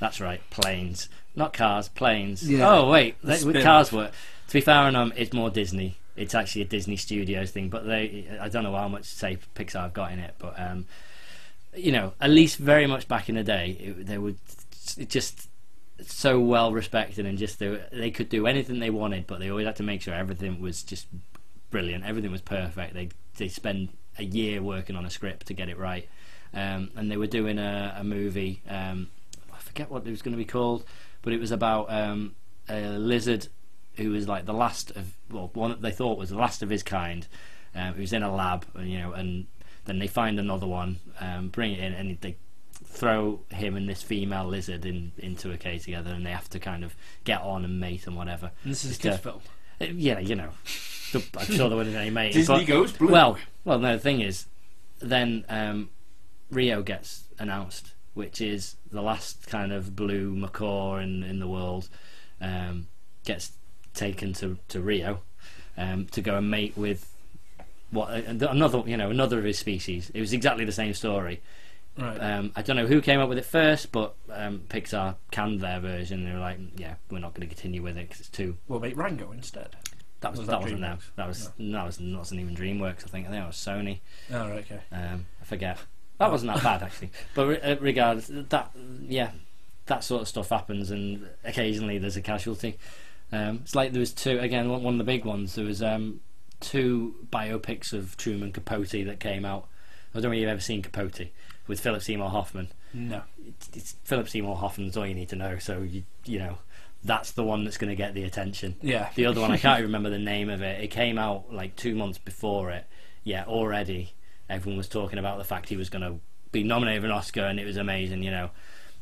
B: That's right, planes, not cars, planes.
C: Yeah.
B: Oh wait,
C: The
B: they, with
C: spin-off.
B: cars work. To be fair on them, it's more Disney. It's actually a Disney Studios thing, but they I don't know how much say Pixar have got in it, but um, you know, at least very much back in the day, it, they were just so well respected and just they, they could do anything they wanted, but they always had to make sure everything was just brilliant. Everything was perfect. They they spend a year working on a script to get it right, um, and they were doing a, a movie. Um, I forget what it was going to be called, but it was about um, a lizard who was like the last of well, one that they thought was the last of his kind. Um, who's in a lab, and you know, and then they find another one, um, bring it in, and they throw him and this female lizard in into a cage together, and they have to kind of get on and mate and whatever.
C: And this is a kids' film.
B: Uh, Yeah, you know, I'm sure there wasn't any (laughs) mating.
C: Disney
B: but-
C: goes blue.
B: well, well, no. The thing is, then um, Rio gets announced, which is the last kind of blue macaw in in the world, um, gets taken to to Rio um, to go and mate with what uh, another you know another of his species. It was exactly the same story.
C: right.
B: Um, I don't know who came up with it first, but um, Pixar canned their version. They were like, "Yeah, we're not going to continue with it because it's too."
C: we'll make Rango instead.
B: That was,
C: Was
B: that,
C: that
B: wasn't them. That was that was that wasn't even DreamWorks. I think I think it was Sony.
C: Oh, right, okay.
B: Um, I forget. That wasn't that bad actually. But uh, regardless, that yeah, that sort of stuff happens, and occasionally there's a casualty. Um, it's like there was two again. One of the big ones. There was um, two biopics of Truman Capote that came out. I don't know if you've ever seen Capote with Philip Seymour Hoffman.
C: No.
B: It's, it's Philip Seymour Hoffman's all you need to know. So you you know that's the one that's going to get the attention.
C: Yeah.
B: The other one, I can't even (laughs) remember the name of it. It came out like two months before it. Yeah, already everyone was talking about the fact he was going to be nominated for an Oscar, and it was amazing, you know.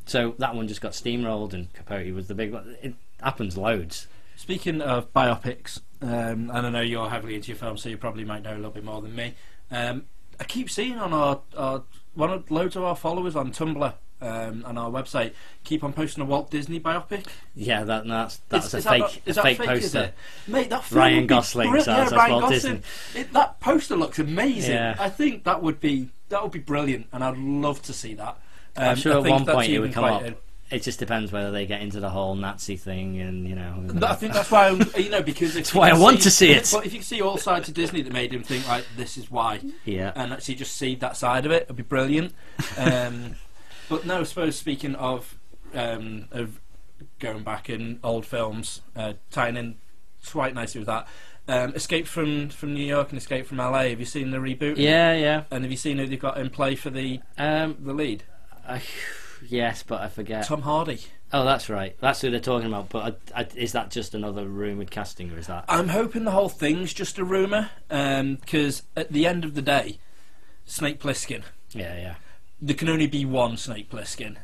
B: So that one just got steamrolled, and Capote was the big one. It happens loads.
C: Speaking of biopics, um, and I know you're heavily into your film, so you probably might know a little bit more than me. Um, I keep seeing on our, our one of loads of our followers on Tumblr um, and our website keep on posting a Walt Disney biopic.
B: Yeah, that that's that's
C: Is-
B: a
C: is
B: fake
C: is
B: a
C: that
B: fake
C: Is
B: poster.
C: Mate, that film
B: Ryan Gosling, so
C: yeah, Ryan
B: Walt
C: Gosling. It, that poster looks amazing.
B: Yeah.
C: I think that would be that would be brilliant, and I'd love to see that. Um,
B: I'm sure
C: I
B: at one point it would come up. It just depends whether they get into the whole Nazi thing, and you know.
C: I think that's why you know because (laughs) you
B: why I want to see it.
C: But if you see all sides of Disney that made him think like this is why,
B: yeah.
C: and actually just see that side of it, it'd be brilliant. Um, (laughs) but no, I suppose speaking of um, of going back in old films, uh, tying in quite nicely with that. Um, Escape from from New York and Escape from LA. Have you seen the reboot?
B: Yeah, yeah.
C: And have you seen who they've got in play for the
B: Um,
C: the lead?
B: I, yes, but I forget.
C: Tom Hardy.
B: Oh, that's right. That's who they're talking about. But I, I, is that just another rumoured casting, or is that?
C: I'm hoping the whole thing's just a rumor, because um, at the end of the day, Snake Plissken.
B: Yeah, yeah.
C: There can only be one Snake Plissken,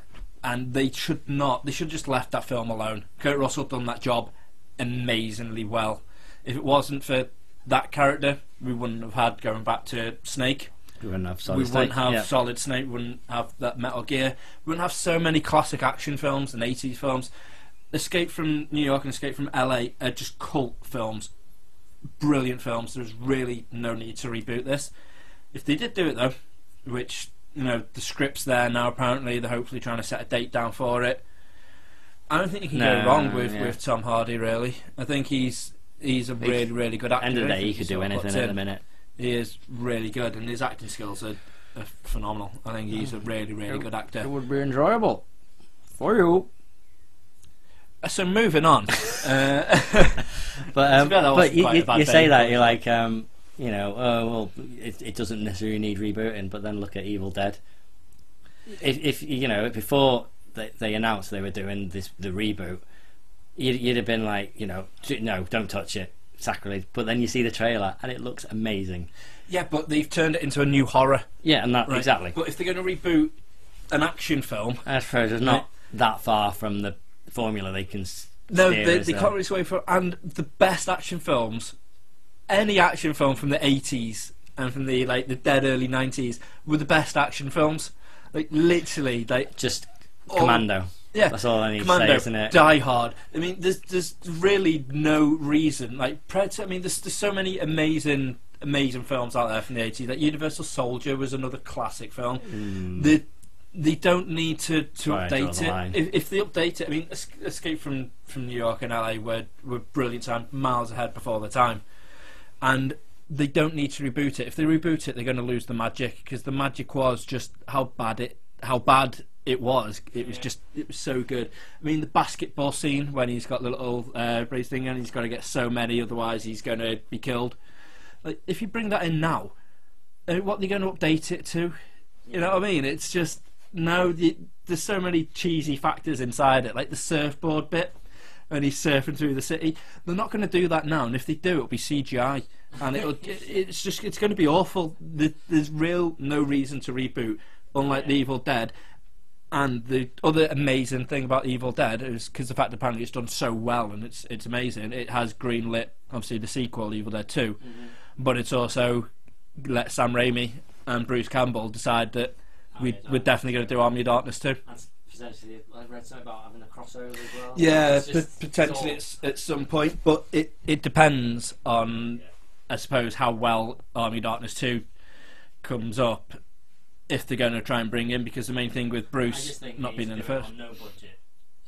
C: and they should not. They should just left that film alone. Kurt Russell done that job amazingly well. If it wasn't for that character, we wouldn't have had going back to Snake.
B: We wouldn't have solid
C: we wouldn't
B: Snake,
C: have
B: yeah.
C: Solid Snake. We wouldn't have that Metal Gear. We wouldn't have so many classic action films and 80s films. Escape from New York and Escape from LA are just cult films. Brilliant films. There's really no need to reboot this. If they did do it though, which you know the script's there now. Apparently they're hopefully trying to set a date down for it. I don't think you can
B: No,
C: go wrong with,
B: yeah.
C: with Tom Hardy. Really, I think he's he's a really really good actor.
B: End of the day, he could do anything at
C: in.
B: the minute.
C: He is really good, and his acting skills are, are phenomenal. I think he's a really, really good actor.
B: It would be enjoyable for you.
C: Uh, So moving on, (laughs) uh, (laughs)
B: But um,
C: To be fair, that
B: but you, you, you say that you're like um, you know, oh well, it, it doesn't necessarily need rebooting. But then look at Evil Dead. If, if you know before they, they announced they were doing this the reboot, you'd, you'd have been like, you know, no, don't touch it, sacrilege. But then you see the trailer and it looks amazing.
C: yeah, but they've turned it into a new horror.
B: Yeah, and that
C: Right?
B: exactly.
C: But if they're going to reboot an action film,
B: I suppose it's not that far from the formula they can.
C: no, they, they can't really sway for. And the best action films, any action film from the eighties and from the like the dead early nineties were the best action films. Like literally, like
B: Just
C: all-
B: Commando.
C: Yeah,
B: That's all I need
C: Commando,
B: to say, isn't it?
C: Die Hard. I mean, there's there's really no reason. Like Predator. I mean, there's there's so many amazing amazing films out there from the eighties. Like Universal Soldier was another classic film.
B: Mm.
C: They they don't need to to
B: Right,
C: update it. If, if they update it, I mean, Escape from from New York and LA were were brilliant time, miles ahead before the time, and they don't need to reboot it. If they reboot it, they're going to lose the magic because the magic was just how bad it how bad it was. It was just it was so good. I mean, the basketball scene when he's got the little uh, brace thing and he's got to get so many, otherwise he's going to be killed. Like if you bring that in now, uh, what are they going to update it to? You know what I mean? It's just no. The, there's so many cheesy factors inside it, like the surfboard bit, and he's surfing through the city. They're not going to do that now, and if they do, it'll be CGI, and it'll. (laughs) it's just it's going to be awful. There's real no reason to reboot, unlike the Evil Dead. And the other amazing thing about Evil Dead is because the fact that apparently it's done so well and it's it's amazing. It has greenlit obviously the sequel Evil Dead 2 mm-hmm. but it's also let Sam Raimi and Bruce Campbell decide that we, we're definitely going to do Army of Darkness too.
D: And potentially, I read something about having a crossover as well.
C: Yeah,
D: just-
C: pot- potentially
D: it's
C: it's, at some point, but it, it depends on, I suppose, how well Army of Darkness 2 comes up if they're going to try and bring in, because the main thing with
D: all- I
C: Bruce
D: just think
C: not being in the first.
D: on no budget,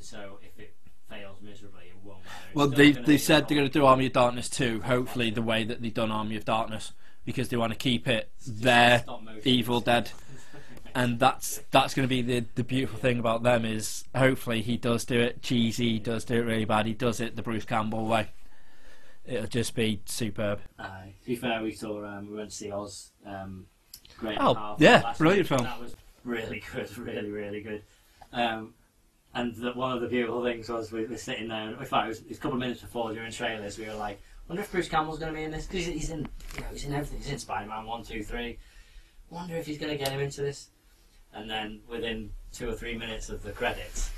D: so if it fails miserably, it won't matter.
C: Well,
D: still
C: they they said they're going to do Army of Darkness 2, hopefully the way that they've done Army of Darkness, because they want to keep it their
D: stop motion.
C: Evil Dead. And that's that's going to be the the beautiful thing about them is hopefully he does do it cheesy, he does do it really bad, he does it the Bruce Campbell way. It'll just be superb.
D: Aye. to be fair, we saw um, we went to see Oz. Um, great.
C: Oh, yeah, brilliant
D: week.
C: film.
D: That was really good, really, really good. Um, and the, one of the beautiful things was we were sitting there. In fact, it was, it was a couple of minutes before during trailers. We were like, "Wonder if Bruce Campbell's going to be in this because he's in, you know, he's in everything. He's in Spider-Man one, two, three. Wonder if he's going to get him into this." And then within two or three minutes of the credits,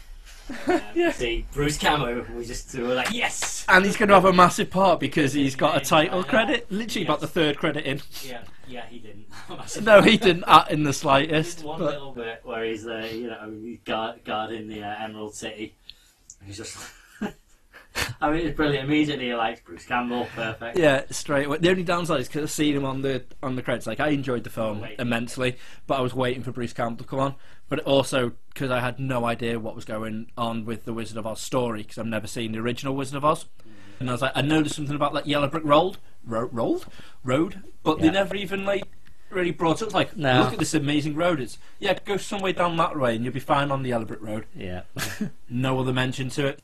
D: um,
C: Yeah.
D: see Bruce Campbell. We just we were like, "Yes."
C: And he's going to have a massive part because he's got a title credit. Literally about the third credit in.
D: Yeah, yeah, he didn't. (laughs) (laughs)
C: No, he didn't act in the
D: Just
C: slightest.
D: one
C: But
D: little bit where he's uh, you know guard, guarding the uh, Emerald City. He's just. (laughs) I mean, it's brilliant. Immediately, you're like Bruce Campbell, perfect.
C: yeah, straight away. The only downside is because I've seen him on the on the credits. Like I enjoyed the film
D: Wait.
C: immensely, but I was waiting for Bruce Campbell to come on. But also because I had no idea what was going on with the Wizard of Oz story because I've never seen the original Wizard of Oz. And I was like, I noticed something about that yellow brick road, ro- road, road, but they never even like really brought it up. Like,
B: No.
C: look at this amazing road. It's yeah, go somewhere down that way and you'll be fine on the brick road.
B: Yeah. (laughs)
C: No other mention to it.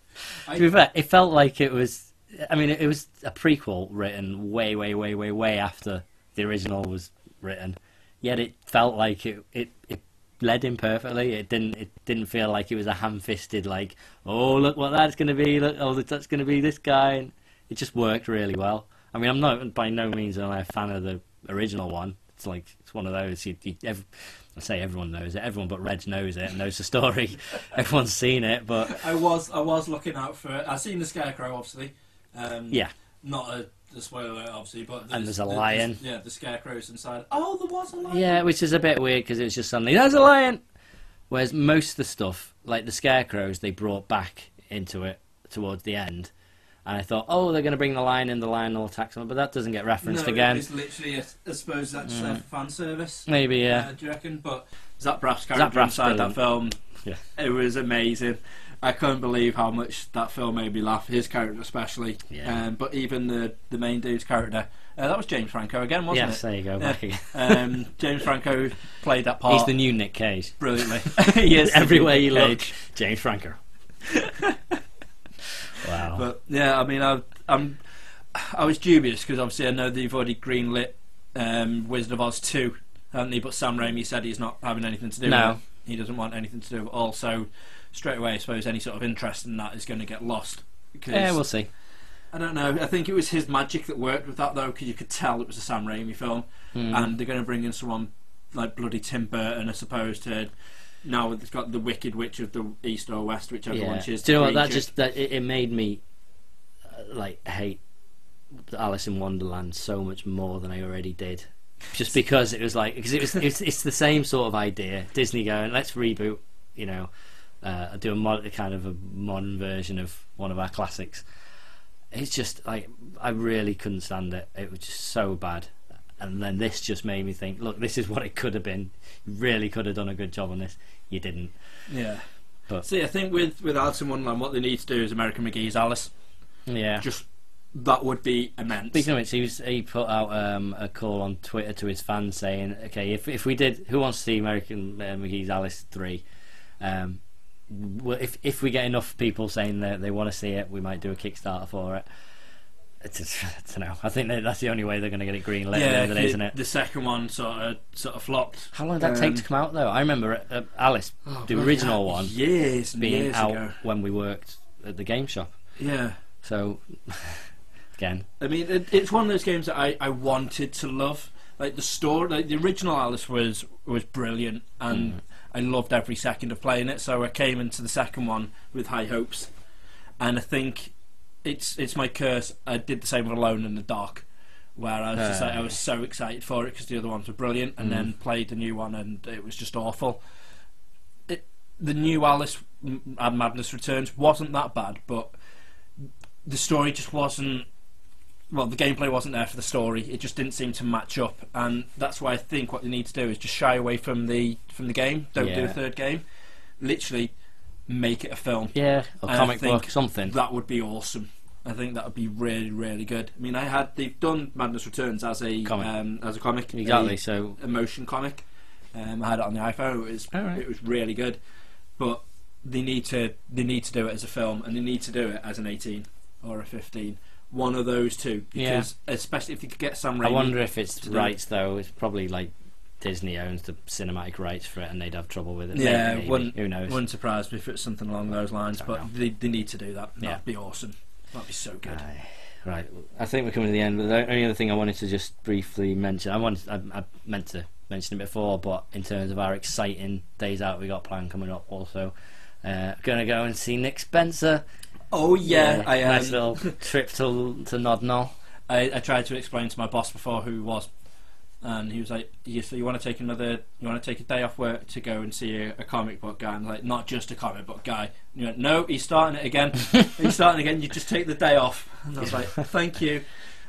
B: to be fair, it felt like it was. I mean, it was a prequel written way, way, way, way, way after the original was written. Yet it felt like it, it, it led in perfectly. It didn't. It didn't feel like it was a ham-fisted like, oh look what that's going to be. Look, oh that's going to be this guy. And it just worked really well. I mean, I'm not by no means am I a fan of the original one. It's like it's one of those. You, you, ev- I say everyone knows it. Everyone but Reg knows it and knows the story. (laughs) Everyone's seen it, but
C: I was I was looking out for it. I've seen the scarecrow, obviously. Um,
B: yeah.
C: Not a, a spoiler, obviously, but
B: And there's a
C: the-
B: lion.
C: yeah, the scarecrow's inside. Oh, there was a lion.
B: Yeah, which is a bit weird because it was just suddenly there's a lion. Whereas most of the stuff, like the scarecrows, they brought back into it towards the end, and I thought, oh, they're going to bring the lion in, the lion will attack someone, but that doesn't get referenced
C: no,
B: again.
C: It's literally, a, I suppose that's
B: Mm.
C: uh, fan service.
B: Maybe yeah.
C: Uh, do you reckon? But Zach Braff's
B: Zach
C: character
B: Braff's
C: inside that film,
B: Yeah.
C: it was amazing. I couldn't believe how much that film made me laugh. His character, especially.
B: Yeah.
C: Um, but even the the main dude's character, uh, that was James Franco again, wasn't it?
B: Yes, there you go.
C: Yeah.
B: Back again.
C: Um, James Franco played that part
B: He's the new Nick Cage.
C: brilliantly. (laughs) (laughs) he is
B: Everywhere you look. James Franco. (laughs) wow.
C: But yeah, I mean, I, I'm I was dubious because obviously I know they've already greenlit um, Wizard of Oz two, haven't they? But Sam Raimi said he's not having anything to do
B: No.
C: with it. He doesn't want anything to do with it all. So straight away, I suppose any sort of interest in that is going to get lost. Because
B: yeah, we'll see.
C: I don't know. I think it was his magic that worked with that though, because you could tell it was a Sam Raimi film,
B: Hmm.
C: and they're going to bring in someone like bloody Tim Burton, I suppose, to. Now it's got the Wicked Witch of the East or West, whichever
B: yeah.
C: one she is.
B: Do you know what? That
C: it.
B: just that it, it made me uh, like hate Alice in Wonderland so much more than I already did. just because it was like because it was (laughs) it's, it's the same sort of idea. Disney going, let's reboot, you know, uh, do a mod, kind of a modern version of one of our classics. It's just like I really couldn't stand it. It was just so bad. And then this just made me think, look, this is what it could have been. You really could have done a good job on this. You didn't.
C: Yeah.
B: But-
C: See, I think with with Alice in Wonderland, what they need to do is American McGee's Alice.
B: Yeah.
C: Just that would be immense.
B: Speaking of which, he was he put out um, a call on Twitter to his fans saying, "Okay, if if we did, who wants to see American uh, McGee's Alice three? Um, well, if if we get enough people saying that they want to see it, we might do a Kickstarter for it." It's, it's, (laughs) I don't know. I think that that's the only way they're going to get it greenlit at the the, isn't it?
C: the second one sort of sort of flopped.
B: How long did that take
C: um,
B: to come out though? I remember uh, Alice,
C: Oh,
B: the original one,
C: years
B: being
C: years
B: out
C: ago.
B: when we worked at the game shop.
C: Yeah.
B: So (laughs) again,
C: I mean, it, it's one of those games that I, I wanted to love. Like the story, like the original Alice was was brilliant, and
B: Mm.
C: I loved every second of playing it. So I came into the second one with high hopes, and I think it's it's my curse. I did the same with Alone in the Dark, where I was just like I was so excited for it because the other ones were brilliant, and
B: Mm.
C: then played the new one and it was just awful. It, the new Alice M- and Madness Returns wasn't that bad, but the story just wasn't well, the gameplay wasn't there for the story. It just didn't seem to match up, and that's why I think what they need to do is just shy away from the from the game. Don't do
B: Yeah.
C: a third game. Literally, make it a film.
B: yeah, or
C: And I
B: comic
C: think
B: book, something.
C: That would be awesome. I think that would be really, really good. I mean, I had they've done Madness Returns as a
B: Comic.
C: Um, as a comic, a
B: Exactly. So
C: emotion comic. Um, I had it on the iPhone. It was
B: Alright.
C: it was really good, but they need to they need to do it as a film, and they need to do it as an eighteen or a fifteen. One of those two,
B: Yeah.
C: because especially if you could get Sam Raimi.
B: I wonder if it's
C: to do
B: rights though. It's probably like Disney owns the cinematic rights for it, and they'd have trouble with it.
C: Yeah,
B: maybe,
C: wouldn't-
B: who knows?
C: Wouldn't surprise me if it's something along those lines, but
B: know.
C: they, they need to do that.
B: Yeah.
C: That'd be awesome. That'd be so good.
B: Aye. Right, I think we're coming to the end. But the only other thing I wanted to just briefly mention, I wanted, I, I meant to mention it before, but in terms of our exciting days out, we got planned coming up. Also, uh, going to go and see Nick Spencer.
C: Oh yeah, I, um,
B: nice little (laughs) trip to to Nodnell.
C: I I tried to explain to my boss before who was, and he was like, "You so you want to take another? You want to take a day off work to go and see a, a comic book guy?" And I'm like, "Not just a comic book guy." And he went, "No, he's starting it again. (laughs) he's starting again. You just take the day off." And I was like, "Thank you."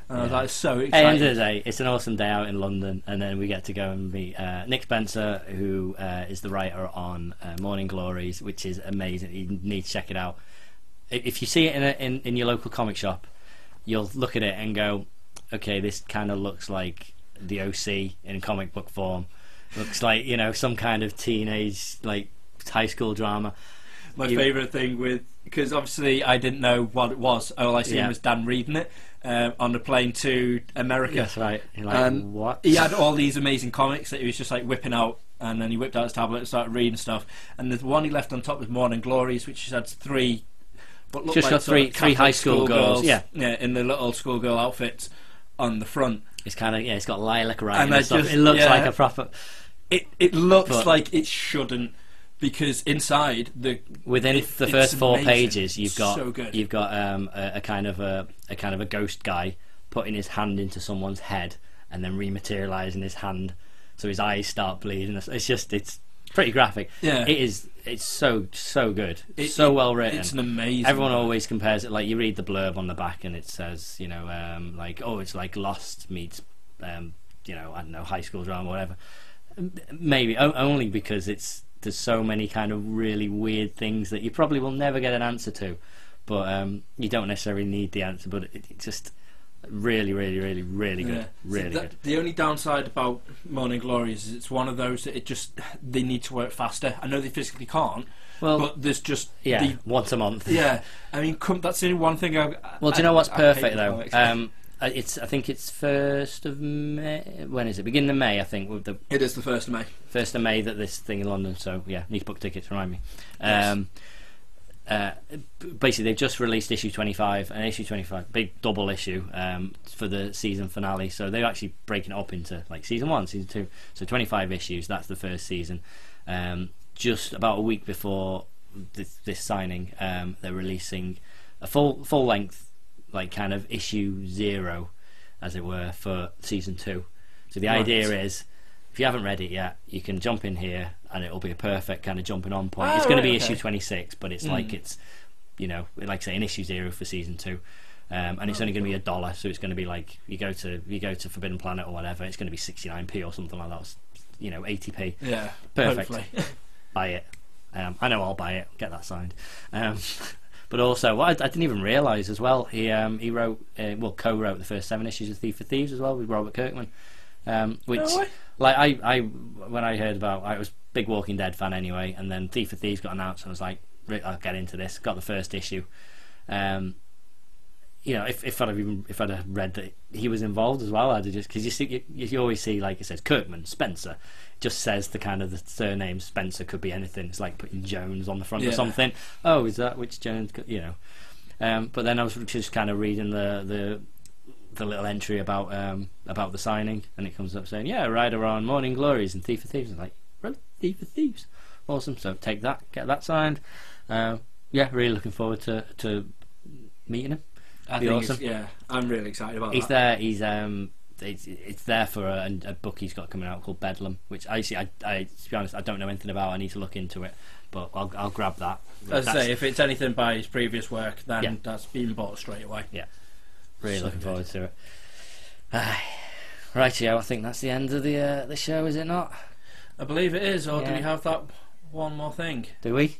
C: And I was
B: Yeah.
C: like, "So
B: At the end of the day, it's an awesome day out in London, and then we get to go and meet uh, Nick Spencer, who uh, is the writer on uh, Morning Glories, which is amazing. You need to check it out. If you see it in, a, in in your local comic shop, you'll look at it and go, "Okay, this kind of looks like the OC in comic book form. Looks like you know some kind of teenage like high school drama."
C: My
B: You-
C: favourite thing with because obviously I didn't know what it was. All I seen
B: Yeah.
C: was Dan reading it um, on the plane to America.
B: That's right. Like,
C: And
B: what?
C: he had all these amazing comics that he was just like whipping out, and then he whipped out his tablet and started reading stuff. And the one he left on top was Morning Glories, which had three. What looked
B: Just
C: like
B: got three- three high school girls, yeah.
C: yeah, in the little schoolgirl outfits on the front.
B: It's kind of yeah. It's got lilac writing
C: And
B: and, stuff.
C: just-
B: it looks
C: yeah.
B: like a proper.
C: It it looks
B: But-
C: like it shouldn't because inside the
B: Within
C: It-
B: the first four
C: amazing.
B: pages, you've got
C: So good.
B: you've got um, a, a kind of a, a kind of a ghost guy putting his hand into someone's head and then rematerializing his hand, so his eyes start bleeding. It's- It's just it's pretty graphic.
C: Yeah.
B: It is. It's so so good.
C: It-
B: so well written.
C: it's an amazing.
B: Everyone always compares it. Like you read the blurb on the back, and it says, you know, um, like oh, it's like Lost meets, um, you know, I don't know, high school drama, whatever. Maybe o- only because it's there's so many kind of really weird things that you probably will never get an answer to, but um, you don't necessarily need the answer. But it, it just really, really, really, really good,
C: Yeah.
B: really
C: So
B: good.
C: The only downside about Morning Glory is it's one of those that it just they need to work faster. I know they physically can't,
B: Well,
C: but there's just
B: yeah,
C: the,
B: once a month.
C: yeah. I mean, come, that's the only one thing. I,
B: Well, do you know what's
C: I
B: perfect though? Um, it's I think it's first of May. When is it? Beginning of May, I think. With the
C: it is the first of May.
B: first of May that this thing in London. So yeah, need to book tickets. Remind me.
C: Yes.
B: Uh, basically, they've just released issue twenty five, and issue twenty five, big double issue um, for the season finale. So they're actually breaking it up into like season one, season two. So twenty five issues. That's the first season. Um, just about a week before this, this signing, um, they're releasing a full full length, like kind of issue zero, as it were, for season two. So the
C: Right.
B: idea is, if you haven't read it yet, you can jump in here, and it'll be a perfect kind of jumping on point.
C: Oh,
B: it's going
C: right,
B: to be
C: okay.
B: issue twenty six, but it's like
C: Mm.
B: it's, you know, like I say, an issue zero for season two. Um, and it's only going to be a dollar, so it's going to be like you go to you go to Forbidden Planet or whatever. It's going to be sixty nine p or something like that. It's, You know, eighty p.
C: Yeah,
B: Perfect. (laughs) buy it. Um, I know I'll buy it. Get that signed. Um, (laughs) but also, what I, I didn't even realise as well. He um, he wrote, uh, well, co-wrote the first seven issues of Thief of Thieves as well with Robert Kirkman. Um, which,
C: No way.
B: Like, I, I when I heard about, I was a big Walking Dead fan anyway, and then Thief of Thieves got announced, and I was like, I'll get into this. Got the first issue. Um, you know, if, if I'd have even if I'd have read that he was involved as well, I'd have just because you see you, you always see like it says Kirkman Spencer, just says the kind of the surname Spencer could be anything. It's like putting Jones on the front
C: Yeah.
B: or something. Oh, is that which Jones? You know, um, but then I was just kind of reading the the the little entry about um, about the signing, and it comes up saying, "Yeah, Rider on Morning Glories and Thief of Thieves." I'm like, really? Thief of Thieves, awesome. So take that, get that signed. Um, yeah, really looking forward to to meeting him.
C: I
B: Be awesome.
C: yeah, I'm really excited about
B: He's
C: that.
B: there. He's um. It's, it's there for a, a book he's got coming out called Bedlam, which I see. I, I to be honest, I don't know anything about. I need to look into it, but I'll I'll grab that.
C: As I say, if it's anything by his previous work, then
B: Yeah.
C: that's been bought straight away.
B: Really
C: so
B: looking
C: good.
B: forward to it. Aye. Right, yeah, I think that's the end of the uh, the show, is it not?
C: I believe it is, or do we have that one more thing?
B: Do we?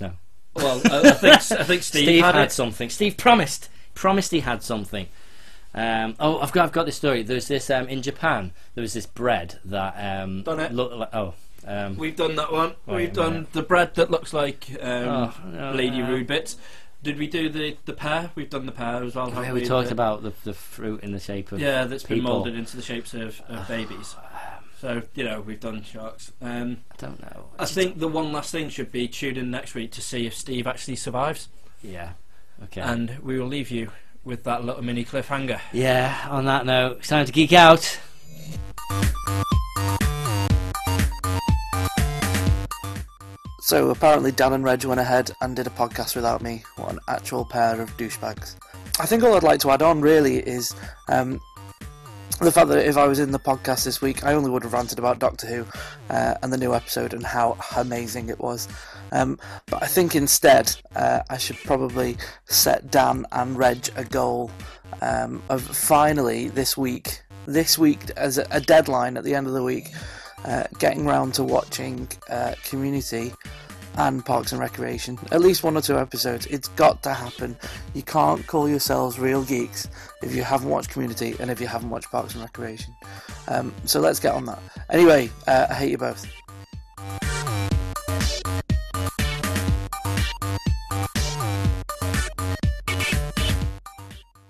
B: No.
C: Well, I, I think I think (laughs) Steve,
B: Steve,
C: had,
B: had, something. Steve promised. Promised he had something. Um, oh, I've got I've got this story. There's this um, in Japan. There was this bread that um,
C: Done it.
B: looked like oh. Um,
C: We've done that one. We've done the bread that looks like um,
B: oh, no,
C: Lady
B: uh,
C: Rude bits. Did we do the the pear? We've done the pear as well.
B: Yeah, we talked
C: The-
B: about the the fruit in the shape of
C: Yeah, that's been
B: people.
C: moulded into the shapes of, of (sighs) babies. So you know we've done sharks. Um,
B: I don't know.
C: I think the one last thing should be tune in next week to see if Steve actually survives,
B: Yeah. Okay.
C: and we will leave you with that little mini cliffhanger.
B: yeah. On that note, it's time to geek out.
E: So apparently Dan and Reg went ahead and did a podcast without me. What an actual pair of douchebags. I think all I'd like to add on really is um, the fact that if I was in the podcast this week, I only would have ranted about Doctor Who uh, and the new episode and how amazing it was. Um, but I think instead uh, I should probably set Dan and Reg a goal um, of finally this week, this week as a, a deadline at the end of the week, uh, getting round to watching uh, Community and Parks and Recreation. At least one or two episodes. It's got to happen. You can't call yourselves real geeks if you haven't watched Community and if you haven't watched Parks and Recreation. Um, so let's get on that. Anyway, uh, I hate you both.